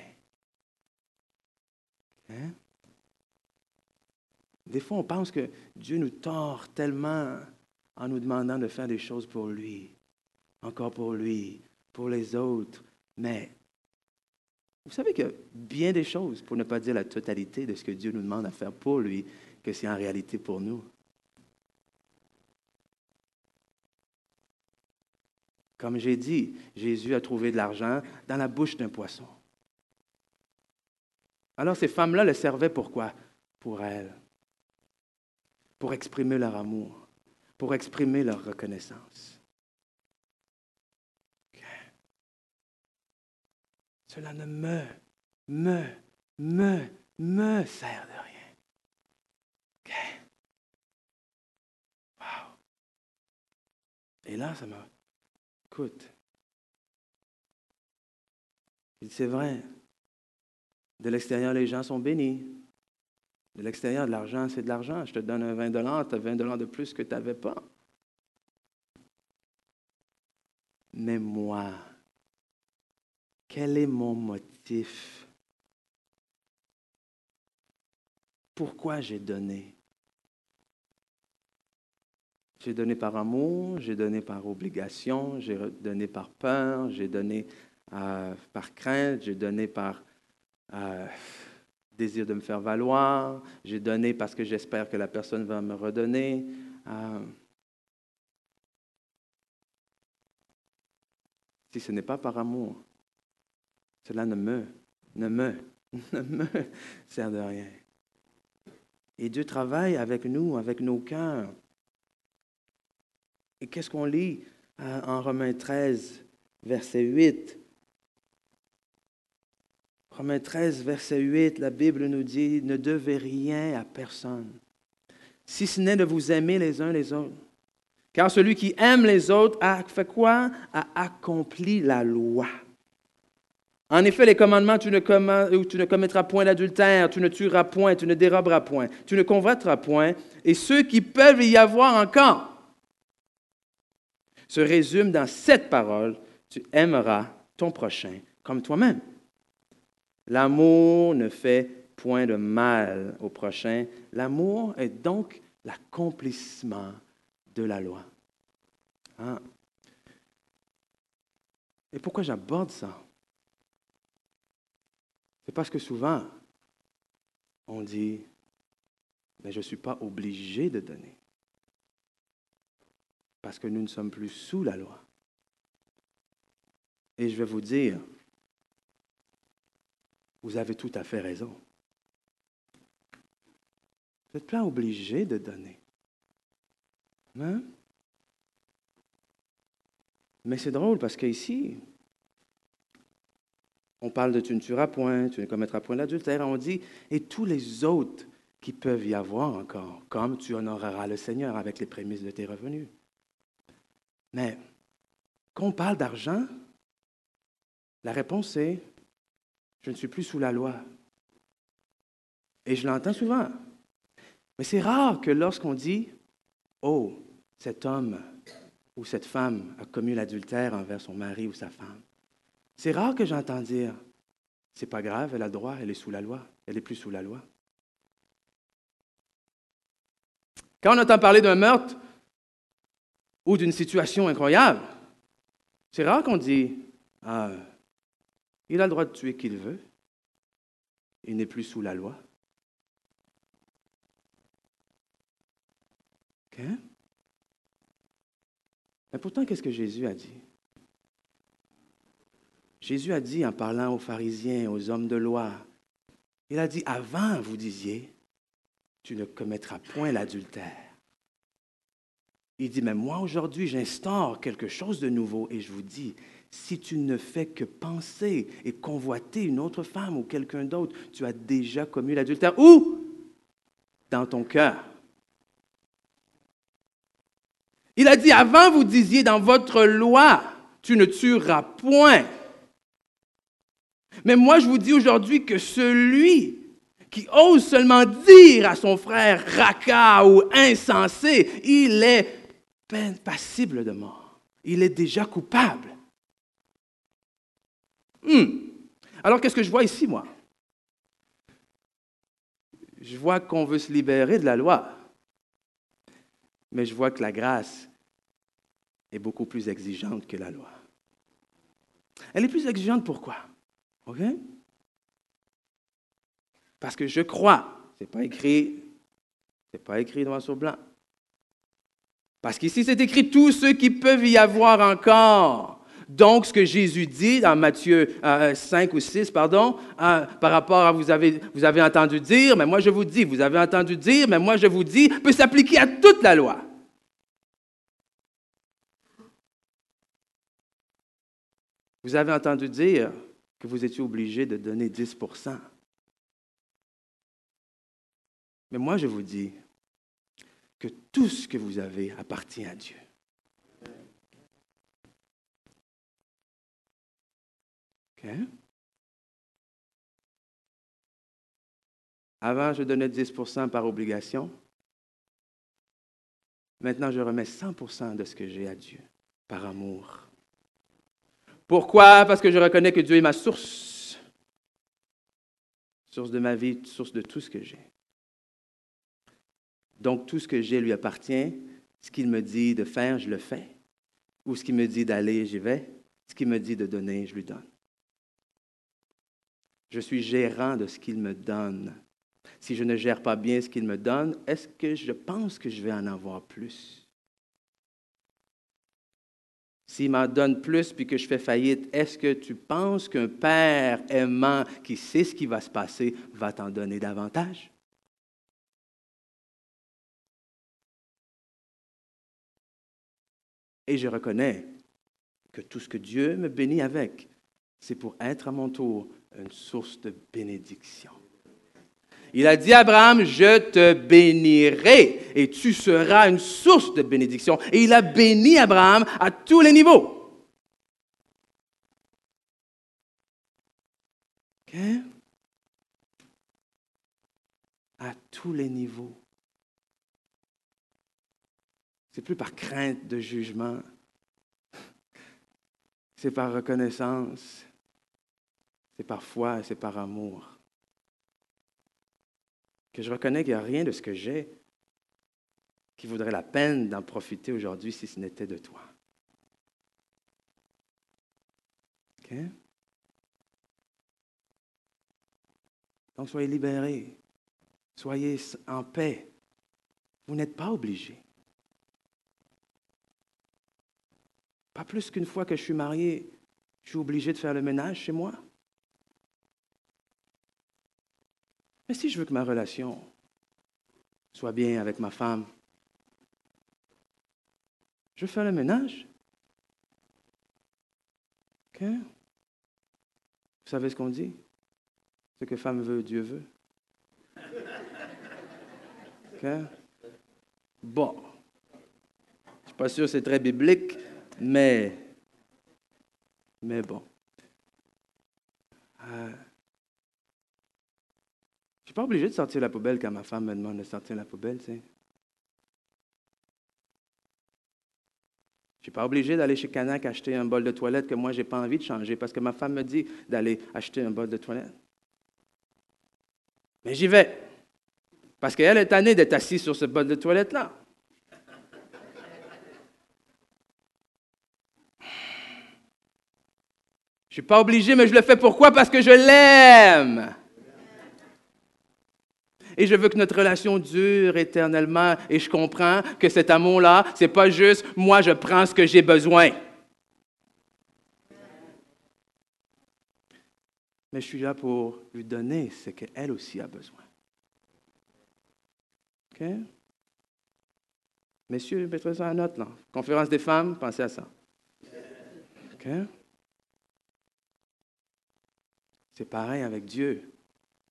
Hein? Des fois, on pense que Dieu nous tord tellement en nous demandant de faire des choses pour lui, encore pour lui, pour les autres. Mais vous savez a bien des choses, pour ne pas dire la totalité de ce que Dieu nous demande à faire pour lui, que c'est en réalité pour nous. Comme j'ai dit, Jésus a trouvé de l'argent dans la bouche d'un poisson. Alors ces femmes-là le servaient pourquoi Pour elles. Pour exprimer leur amour, pour exprimer leur reconnaissance. Cela ne me, me, me, me sert de rien. Wow. Et là, ça m'a Écoute, c'est vrai, de l'extérieur, les gens sont bénis. De l'extérieur, de l'argent, c'est de l'argent. Je te donne un 20 tu as 20 de plus que tu n'avais pas. Mais moi, quel est mon motif? Pourquoi j'ai donné? J'ai donné par amour, j'ai donné par obligation, j'ai donné par peur, j'ai donné euh, par crainte, j'ai donné par euh, désir de me faire valoir, j'ai donné parce que j'espère que la personne va me redonner. Euh, si ce n'est pas par amour, cela ne me, ne me, [LAUGHS] ne me sert de rien. Et Dieu travaille avec nous, avec nos cœurs. Et qu'est-ce qu'on lit euh, en Romains 13, verset 8? Romains 13, verset 8, la Bible nous dit, ne devez rien à personne, si ce n'est de vous aimer les uns les autres. Car celui qui aime les autres a fait quoi? A accompli la loi. En effet, les commandements, tu ne, tu ne commettras point d'adultère, tu ne tueras point, tu ne déroberas point, tu ne convoiteras point, et ceux qui peuvent y avoir encore, se résument dans cette parole, tu aimeras ton prochain comme toi-même. L'amour ne fait point de mal au prochain. L'amour est donc l'accomplissement de la loi. Hein? Et pourquoi j'aborde ça? C'est parce que souvent, on dit, mais je ne suis pas obligé de donner. Parce que nous ne sommes plus sous la loi. Et je vais vous dire, vous avez tout à fait raison. Vous n'êtes pas obligé de donner. Hein? Mais c'est drôle parce qu'ici, on parle de tu ne tueras point, tu ne commettras point d'adultère. On dit, et tous les autres qui peuvent y avoir encore, comme tu honoreras le Seigneur avec les prémices de tes revenus. Mais quand on parle d'argent, la réponse est, je ne suis plus sous la loi. Et je l'entends souvent. Mais c'est rare que lorsqu'on dit, oh, cet homme ou cette femme a commis l'adultère envers son mari ou sa femme, c'est rare que j'entends dire c'est pas grave, elle a droit, elle est sous la loi, elle est plus sous la loi. Quand on entend parler d'un meurtre ou d'une situation incroyable, c'est rare qu'on dit ah, il a le droit de tuer qui il veut, il n'est plus sous la loi. Mais pourtant, qu'est-ce que Jésus a dit? Jésus a dit en parlant aux pharisiens, aux hommes de loi, il a dit, avant vous disiez, tu ne commettras point l'adultère. Il dit, mais moi aujourd'hui, j'instaure quelque chose de nouveau et je vous dis, si tu ne fais que penser et convoiter une autre femme ou quelqu'un d'autre, tu as déjà commis l'adultère. Où? Dans ton cœur. Il a dit, avant vous disiez dans votre loi, tu ne tueras point. Mais moi, je vous dis aujourd'hui que celui qui ose seulement dire à son frère raca ou insensé, il est passible de mort. Il est déjà coupable. Hmm. Alors, qu'est-ce que je vois ici, moi? Je vois qu'on veut se libérer de la loi, mais je vois que la grâce est beaucoup plus exigeante que la loi. Elle est plus exigeante pourquoi? OK? Parce que je crois, ce n'est pas écrit, c'est pas écrit noir sur blanc. Parce qu'ici, c'est écrit tous ceux qui peuvent y avoir encore. Donc, ce que Jésus dit dans Matthieu 5 euh, ou 6, pardon, euh, par rapport à vous vous avez entendu dire, mais moi je vous dis, vous avez entendu dire, mais moi je vous dis, peut s'appliquer à toute la loi. Vous avez entendu dire que vous étiez obligé de donner 10% Mais moi, je vous dis que tout ce que vous avez appartient à Dieu. Avant, je donnais 10% par obligation. Maintenant, je remets 100% de ce que j'ai à Dieu par amour. Pourquoi? Parce que je reconnais que Dieu est ma source. Source de ma vie, source de tout ce que j'ai. Donc, tout ce que j'ai lui appartient. Ce qu'il me dit de faire, je le fais. Ou ce qu'il me dit d'aller, j'y vais. Ce qu'il me dit de donner, je lui donne. Je suis gérant de ce qu'il me donne. Si je ne gère pas bien ce qu'il me donne, est-ce que je pense que je vais en avoir plus? S'il m'en donne plus puis que je fais faillite, est-ce que tu penses qu'un père aimant qui sait ce qui va se passer va t'en donner davantage? Et je reconnais que tout ce que Dieu me bénit avec, c'est pour être à mon tour une source de bénédiction. Il a dit à Abraham, je te bénirai et tu seras une source de bénédiction. Et il a béni Abraham à tous les niveaux. À tous les niveaux. C'est plus par crainte de jugement. C'est par reconnaissance. C'est par foi c'est par amour. Que je reconnais qu'il n'y a rien de ce que j'ai qui vaudrait la peine d'en profiter aujourd'hui si ce n'était de toi. Donc soyez libérés. Soyez en paix. Vous n'êtes pas obligés. Pas plus qu'une fois que je suis marié, je suis obligé de faire le ménage chez moi. Mais si je veux que ma relation soit bien avec ma femme, je fais le ménage. Vous savez ce qu'on dit? Ce que femme veut, Dieu veut. Bon. Je ne suis pas sûr que c'est très biblique, mais, mais bon. Euh, pas obligé de sortir la poubelle quand ma femme me demande de sortir la poubelle, tu sais. Je ne suis pas obligé d'aller chez Canac acheter un bol de toilette que moi, je n'ai pas envie de changer parce que ma femme me dit d'aller acheter un bol de toilette. Mais j'y vais. Parce qu'elle est tannée d'être assise sur ce bol de toilette-là. Je ne suis pas obligé, mais je le fais pourquoi? Parce que je l'aime. Et je veux que notre relation dure éternellement. Et je comprends que cet amour-là, ce n'est pas juste moi, je prends ce que j'ai besoin. Mais je suis là pour lui donner ce qu'elle aussi a besoin. OK? Messieurs, mettez ça en note, là. Conférence des femmes, pensez à ça. OK? C'est pareil avec Dieu.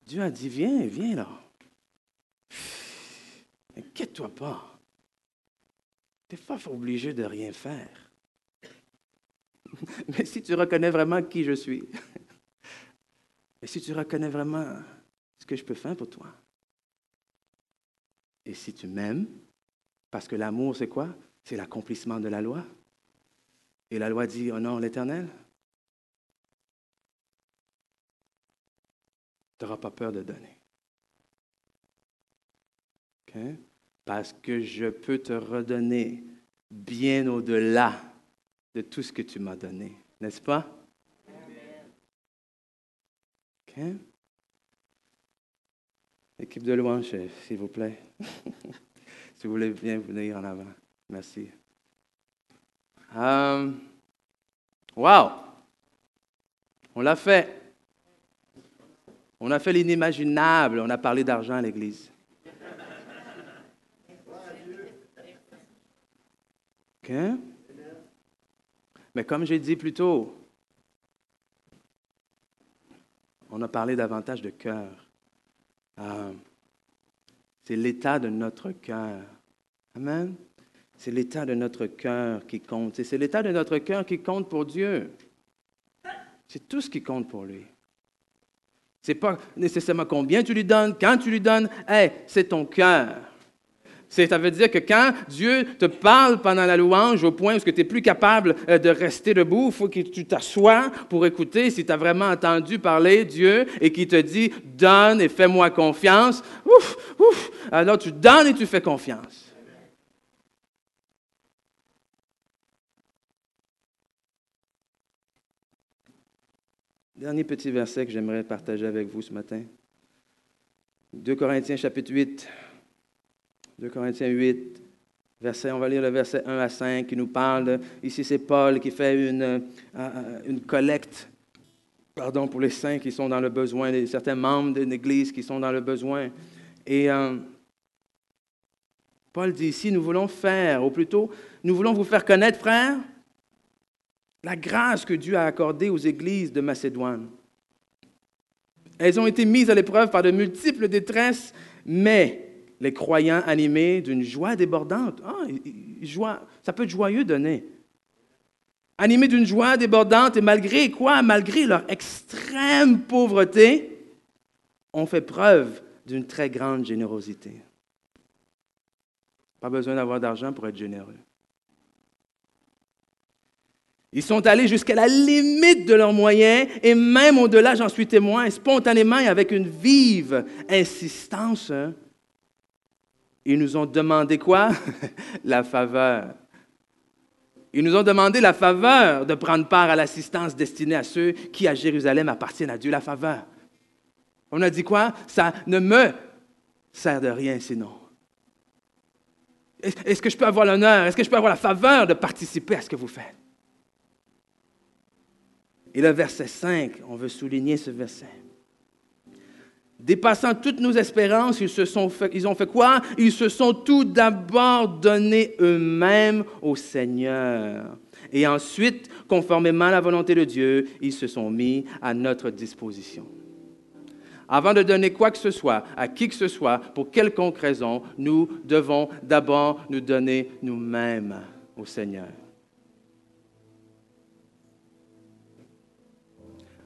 Dieu a dit, viens, viens là. Inquiète-toi pas. Tu n'es pas obligé de rien faire. [LAUGHS] Mais si tu reconnais vraiment qui je suis, [LAUGHS] et si tu reconnais vraiment ce que je peux faire pour toi, et si tu m'aimes, parce que l'amour, c'est quoi? C'est l'accomplissement de la loi. Et la loi dit, honore l'Éternel. Tu n'auras pas peur de donner. Parce que je peux te redonner bien au-delà de tout ce que tu m'as donné. N'est-ce pas? Équipe de louange, s'il vous plaît. [LAUGHS] si vous voulez bien venir en avant. Merci. Um, wow! On l'a fait. On a fait l'inimaginable. On a parlé d'argent à l'Église. Mais comme j'ai dit plus tôt, on a parlé davantage de cœur. Euh, c'est l'état de notre cœur. Amen. C'est l'état de notre cœur qui compte. c'est l'état de notre cœur qui compte pour Dieu. C'est tout ce qui compte pour lui. Ce n'est pas nécessairement combien tu lui donnes, quand tu lui donnes. Hey, c'est ton cœur. Ça veut dire que quand Dieu te parle pendant la louange au point où tu n'es plus capable euh, de rester debout, il faut que tu t'assoies pour écouter si tu as vraiment entendu parler Dieu et qui te dit donne et fais-moi confiance. Ouf, ouf. Alors tu donnes et tu fais confiance. Dernier petit verset que j'aimerais partager avec vous ce matin. 2 Corinthiens chapitre 8. 2 Corinthiens 8, verset, on va lire le verset 1 à 5 qui nous parle. ici, c'est Paul qui fait une, euh, euh, une collecte pardon, pour les saints qui sont dans le besoin, certains membres d'une église qui sont dans le besoin. Et euh, Paul dit ici, nous voulons faire, ou plutôt, nous voulons vous faire connaître, frères, la grâce que Dieu a accordée aux églises de Macédoine. Elles ont été mises à l'épreuve par de multiples détresses, mais les croyants animés d'une joie débordante. Ah, joie, ça peut être joyeux donner. animés d'une joie débordante et malgré quoi, malgré leur extrême pauvreté, ont fait preuve d'une très grande générosité. Pas besoin d'avoir d'argent pour être généreux. Ils sont allés jusqu'à la limite de leurs moyens et même au-delà, j'en suis témoin, spontanément et avec une vive insistance. Ils nous ont demandé quoi? [LAUGHS] la faveur. Ils nous ont demandé la faveur de prendre part à l'assistance destinée à ceux qui, à Jérusalem, appartiennent à Dieu, la faveur. On a dit quoi? Ça ne me sert de rien sinon. Est-ce que je peux avoir l'honneur, est-ce que je peux avoir la faveur de participer à ce que vous faites? Et le verset 5, on veut souligner ce verset. Dépassant toutes nos espérances, ils, se sont fait, ils ont fait quoi? Ils se sont tout d'abord donnés eux-mêmes au Seigneur. Et ensuite, conformément à la volonté de Dieu, ils se sont mis à notre disposition. Avant de donner quoi que ce soit à qui que ce soit, pour quelconque raison, nous devons d'abord nous donner nous-mêmes au Seigneur.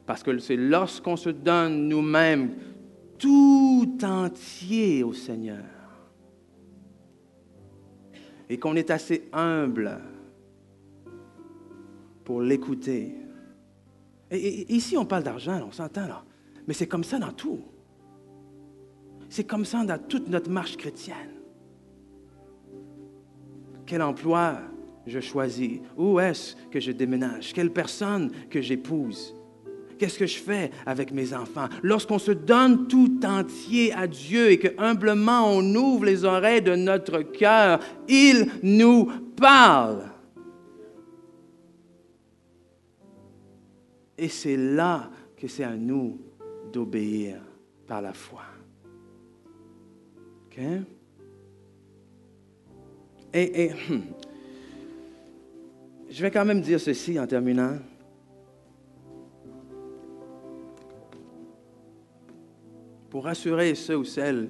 Parce que c'est lorsqu'on se donne nous-mêmes tout entier au Seigneur et qu'on est assez humble pour l'écouter. Et, ici, on parle d'argent, on s'entend là. Mais c'est comme ça dans tout. C'est comme ça dans toute notre marche chrétienne. Quel emploi je choisis? Où est-ce que je déménage? Quelle personne que j'épouse? Qu'est-ce que je fais avec mes enfants? Lorsqu'on se donne tout entier à Dieu et que humblement on ouvre les oreilles de notre cœur, il nous parle. Et c'est là que c'est à nous d'obéir par la foi. OK? Et, et je vais quand même dire ceci en terminant. Pour rassurer ceux ou celles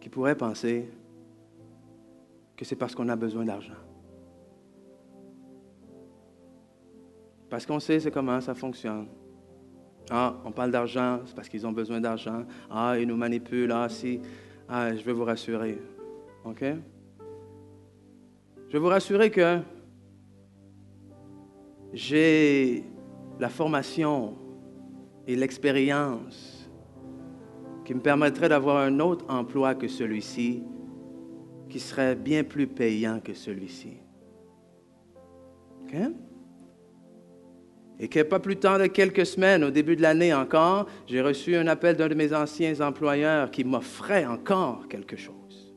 qui pourraient penser que c'est parce qu'on a besoin d'argent. Parce qu'on sait c'est comment ça fonctionne. Ah, on parle d'argent, c'est parce qu'ils ont besoin d'argent. Ah, ils nous manipulent. Ah, si. Ah, je veux vous rassurer. OK? Je veux vous rassurer que j'ai la formation et l'expérience qui me permettrait d'avoir un autre emploi que celui-ci, qui serait bien plus payant que celui-ci. Et que pas plus tard de quelques semaines, au début de l'année encore, j'ai reçu un appel d'un de mes anciens employeurs qui m'offrait encore quelque chose,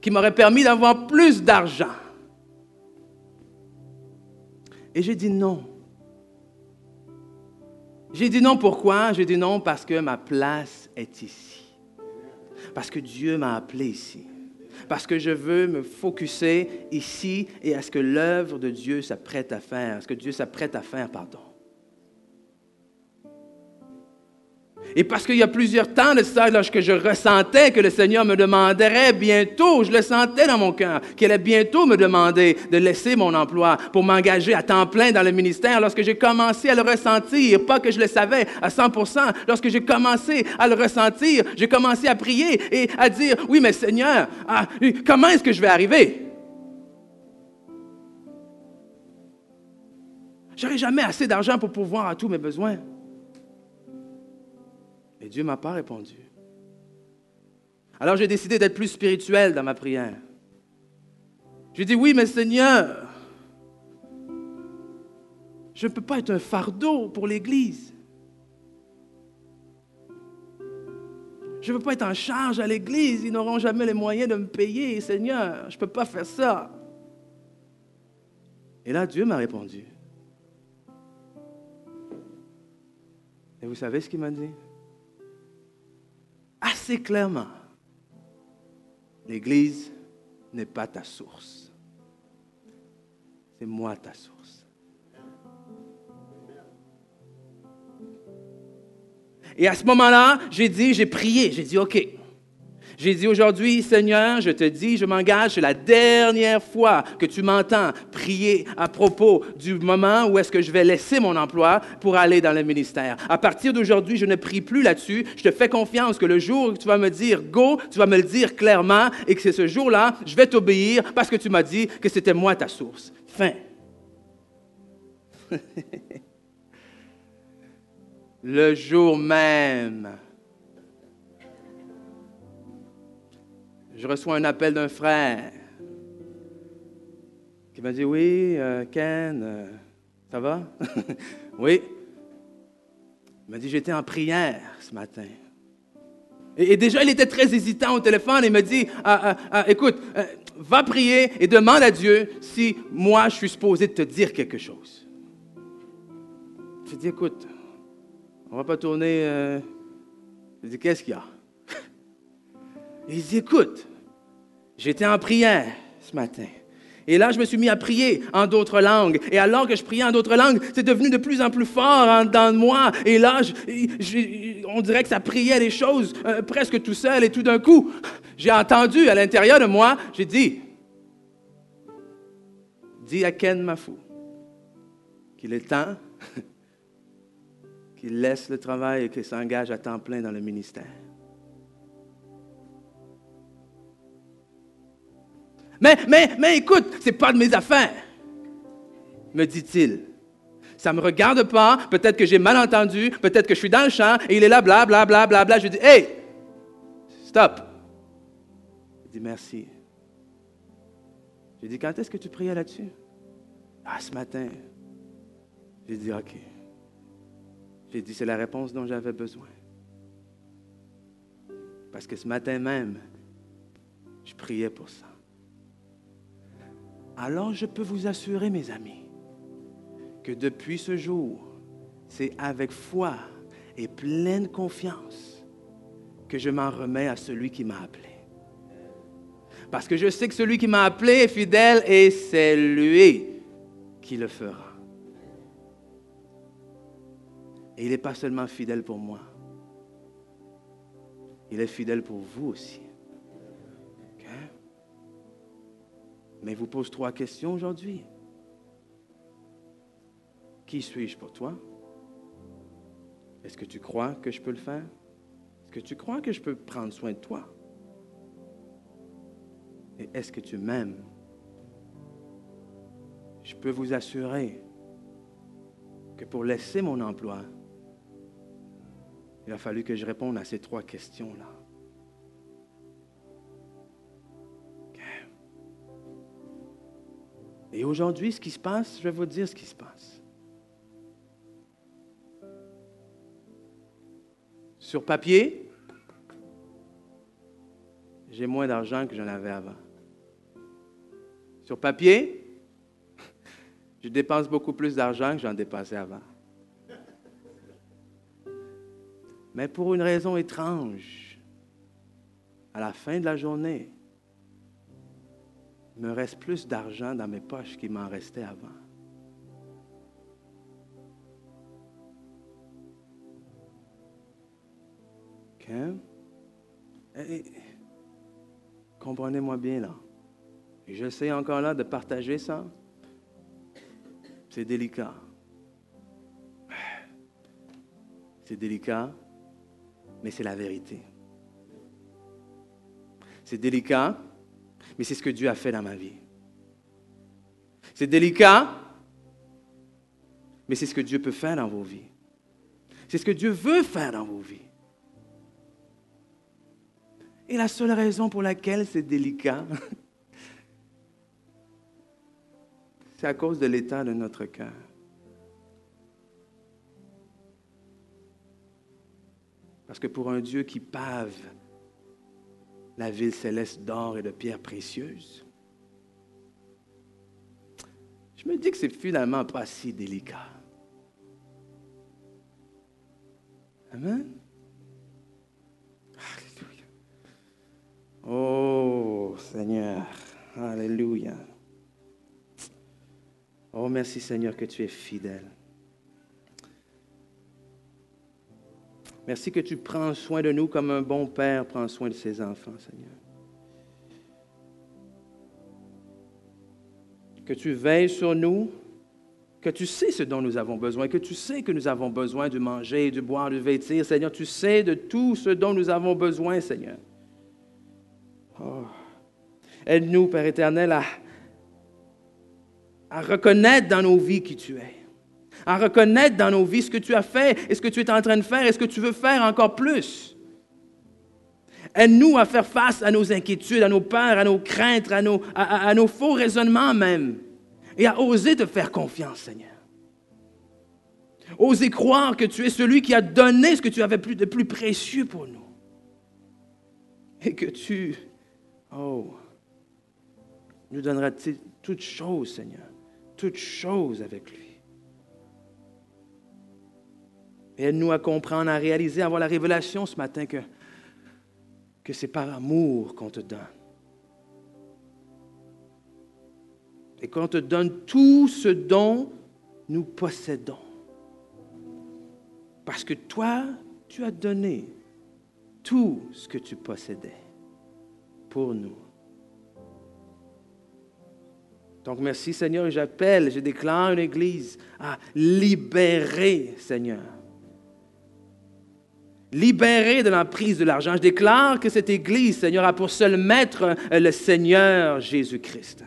qui m'aurait permis d'avoir plus d'argent. Et j'ai dit non. J'ai dit non pourquoi? J'ai dit non parce que ma place est ici. Parce que Dieu m'a appelé ici. Parce que je veux me focuser ici et à ce que l'œuvre de Dieu s'apprête à faire, ce que Dieu s'apprête à faire, pardon. Et parce qu'il y a plusieurs temps de ça, lorsque je ressentais que le Seigneur me demanderait bientôt, je le sentais dans mon cœur, qu'il allait bientôt me demander de laisser mon emploi pour m'engager à temps plein dans le ministère, lorsque j'ai commencé à le ressentir, pas que je le savais à 100%, lorsque j'ai commencé à le ressentir, j'ai commencé à prier et à dire, oui, mais Seigneur, ah, comment est-ce que je vais arriver? J'aurai jamais assez d'argent pour pouvoir à tous mes besoins. Et Dieu ne m'a pas répondu. Alors j'ai décidé d'être plus spirituel dans ma prière. J'ai dit, oui, mais Seigneur, je ne peux pas être un fardeau pour l'Église. Je ne veux pas être en charge à l'Église. Ils n'auront jamais les moyens de me payer, Seigneur. Je ne peux pas faire ça. Et là, Dieu m'a répondu. Et vous savez ce qu'il m'a dit? Assez clairement, l'Église n'est pas ta source. C'est moi ta source. Et à ce moment-là, j'ai dit, j'ai prié, j'ai dit, OK, J'ai dit aujourd'hui, Seigneur, je te dis, je m'engage, c'est la dernière fois que tu m'entends prier à propos du moment où est-ce que je vais laisser mon emploi pour aller dans le ministère. À partir d'aujourd'hui, je ne prie plus là-dessus. Je te fais confiance que le jour où tu vas me dire go, tu vas me le dire clairement et que c'est ce jour-là, je vais t'obéir parce que tu m'as dit que c'était moi ta source. Fin. [LAUGHS] le jour même je reçois un appel d'un frère qui m'a dit Oui, euh, Ken, euh, ça va? [LAUGHS] Oui. Il m'a dit J'étais en prière ce matin. Et, déjà, il était très hésitant au téléphone. Il m'a dit ah, ah, ah, Écoute, euh, va prier et demande à Dieu si moi je suis supposé te dire quelque chose. J'ai dit Écoute, on va pas tourner. J'ai dit Qu'est-ce qu'il y a? Il dit, écoute, j'étais en prière ce matin. Et là, je me suis mis à prier en d'autres langues. Et alors que je priais en d'autres langues, c'est devenu de plus en plus fort en dans moi. Et là, on dirait que ça priait les choses euh, presque tout seul. Et tout d'un coup, j'ai entendu à l'intérieur de moi, j'ai dit, dis à Ken Mafou qu'il est temps [LAUGHS] qu'il laisse le travail et qu'il s'engage à temps plein dans le ministère. Mais, mais, mais écoute, c'est pas de mes affaires, me dit-il. Ça ne me regarde pas, peut-être que j'ai mal entendu, peut-être que je suis dans le champ et il est là, bla, bla, bla, bla, bla. Je dis, hey, stop. Il dit, merci. J'ai dit, quand est-ce que tu priais là-dessus? Ah, ce matin. J'ai dit, OK. J'ai dit, c'est la réponse dont j'avais besoin. Parce que ce matin même, je priais pour ça alors je peux vous assurer, mes amis, que depuis ce jour, c'est avec foi et pleine confiance que je m'en remets à celui qui m'a appelé. Parce que je sais que celui qui m'a appelé est fidèle et c'est lui qui le fera. Et il n'est pas seulement fidèle pour moi, il est fidèle pour vous aussi. Mais vous pose trois questions aujourd'hui. Qui suis-je pour toi? Est-ce que tu crois que je peux le faire? Est-ce que tu crois que je peux prendre soin de toi? Et est-ce que tu m'aimes? Je peux vous assurer que pour laisser mon emploi, il a fallu que je réponde à ces trois questions-là. Et aujourd'hui, ce qui se passe, je vais vous dire ce qui se passe. Sur papier, j'ai moins d'argent que j'en avais avant. Sur papier, [LAUGHS] je dépense beaucoup plus d'argent que j'en dépensais avant. Mais pour une raison étrange, à la fin de la journée, me reste plus d'argent dans mes poches qu'il m'en restait avant. Comprenez-moi bien là. J'essaie encore là de partager ça. C'est délicat. C'est délicat, mais c'est la vérité. C'est délicat, mais c'est ce que Dieu a fait dans ma vie. C'est délicat, mais c'est ce que Dieu peut faire dans vos vies. C'est ce que Dieu veut faire dans vos vies. Et la seule raison pour laquelle c'est délicat, [LAUGHS] c'est à cause de l'état de notre cœur. Parce que pour un Dieu qui pave la ville céleste d'or et de pierres précieuses. Je me dis que c'est finalement pas si délicat. Amen. Alléluia. Oh Seigneur, Alléluia. Oh merci Seigneur que tu es fidèle. Merci que tu prends soin de nous comme un bon père prend soin de ses enfants, Seigneur. Que tu veilles sur nous, que tu sais ce dont nous avons besoin, que tu sais que nous avons besoin de manger, de boire, de vêtir, Seigneur. Tu sais de tout ce dont nous avons besoin, Seigneur. Oh. Aide-nous, Père éternel, à, à reconnaître dans nos vies qui tu es, à reconnaître dans nos vies ce que tu as fait et ce que tu es en train de faire et ce que tu veux faire encore plus. Aide-nous à faire face à nos inquiétudes, à nos peurs, à nos craintes, à nos, faux raisonnements même et à oser te faire confiance, Seigneur. Oser croire que tu es celui qui a donné ce que tu avais de plus précieux pour nous. Et que tu, oh, nous donneras toutes choses, Seigneur, toutes choses avec lui. Aide-nous à comprendre, à réaliser, à avoir la révélation ce matin que, que c'est par amour qu'on te donne. et qu'on te donne tout ce dont nous possédons. Parce que toi, tu as donné tout ce que tu possédais pour nous. Donc merci Seigneur, j'appelle, je déclare une Église à libérer Seigneur. Libérer de l'emprise de l'argent. Je déclare que cette Église, Seigneur, a pour seul maître le Seigneur Jésus-Christ.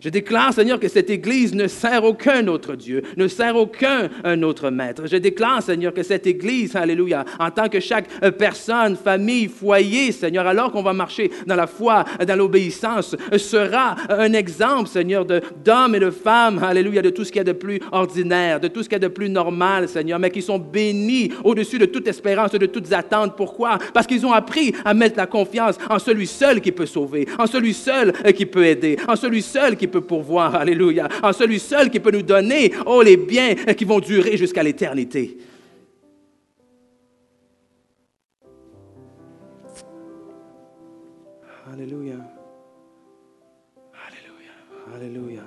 Je déclare, Seigneur, que cette Église ne sert aucun autre Dieu, ne sert aucun un autre maître. Je déclare, Seigneur, que cette Église, Alléluia, en tant que chaque euh, personne, famille, foyer, Seigneur, alors qu'on va marcher dans la foi, dans l'obéissance, sera un exemple, Seigneur, d'hommes et de femmes, Alléluia, de tout ce qui est de plus ordinaire, de tout ce qui est de plus normal, Seigneur, mais qui sont bénis au-dessus de toute espérance de toutes attentes. Pourquoi? Parce qu'ils ont appris à mettre la confiance en celui seul qui peut sauver, en celui seul euh, qui peut aider, en celui seul qui peut pourvoir, alléluia, en celui seul qui peut nous donner, oh, les biens qui vont durer jusqu'à l'éternité. Alléluia. Alléluia. Alléluia.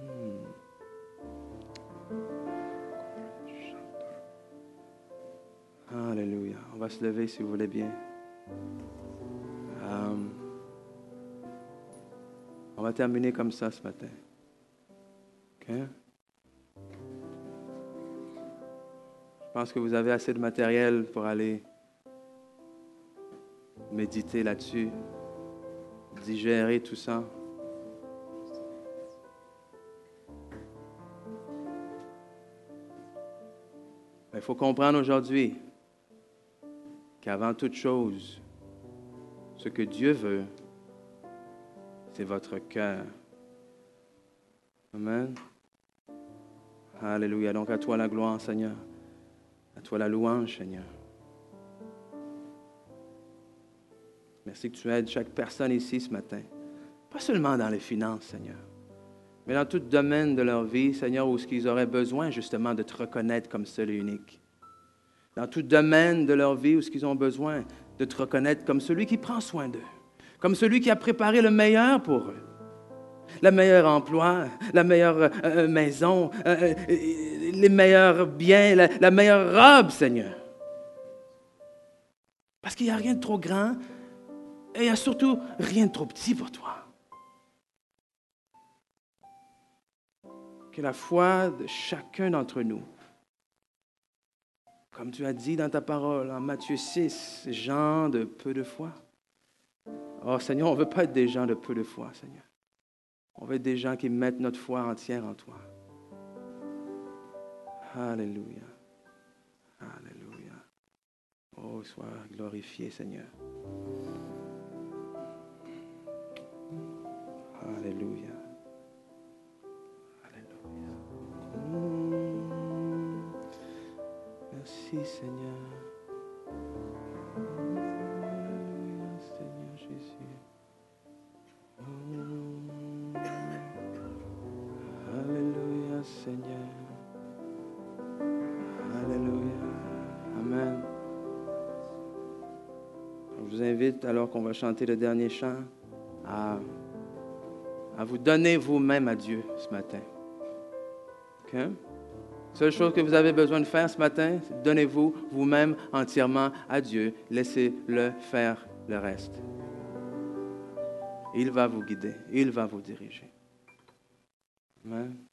Hmm. Alléluia. On va se lever si vous voulez bien. Euh, on va terminer comme ça ce matin. Je pense que vous avez assez de matériel pour aller méditer là-dessus, digérer tout ça. Il faut comprendre aujourd'hui qu'avant toute chose, ce que Dieu veut, c'est votre cœur. Amen. Alléluia. Donc à toi la gloire, Seigneur. À toi la louange, Seigneur. Merci que tu aides chaque personne ici ce matin. Pas seulement dans les finances, Seigneur, mais dans tout domaine de leur vie, Seigneur, où ce qu'ils auraient besoin justement de te reconnaître comme seul et unique. Dans tout domaine de leur vie où ce qu'ils ont besoin de te reconnaître comme celui qui prend soin d'eux, comme celui qui a préparé le meilleur pour eux. Le meilleur emploi, la meilleure euh, euh, maison, euh, les meilleurs biens, la, meilleure robe, Seigneur. Parce qu'il n'y a rien de trop grand et il n'y a surtout rien de trop petit pour toi. Que la foi de chacun d'entre nous comme tu as dit dans ta parole en Matthieu 6, gens de peu de foi. Oh Seigneur, on ne veut pas être des gens de peu de foi, Seigneur. On veut être des gens qui mettent notre foi entière en toi. Alléluia. Alléluia. Oh, sois glorifié, Seigneur. Alléluia. Merci Seigneur. Seigneur Jésus. Alléluia Seigneur. Alléluia. Amen. Je vous invite, alors qu'on va chanter le dernier chant, à, à vous donner vous-même à Dieu ce matin. OK? Seule chose que vous avez besoin de faire ce matin, donnez-vous vous-même entièrement à Dieu. Laissez-le faire le reste. Il va vous guider, il va vous diriger. Amen.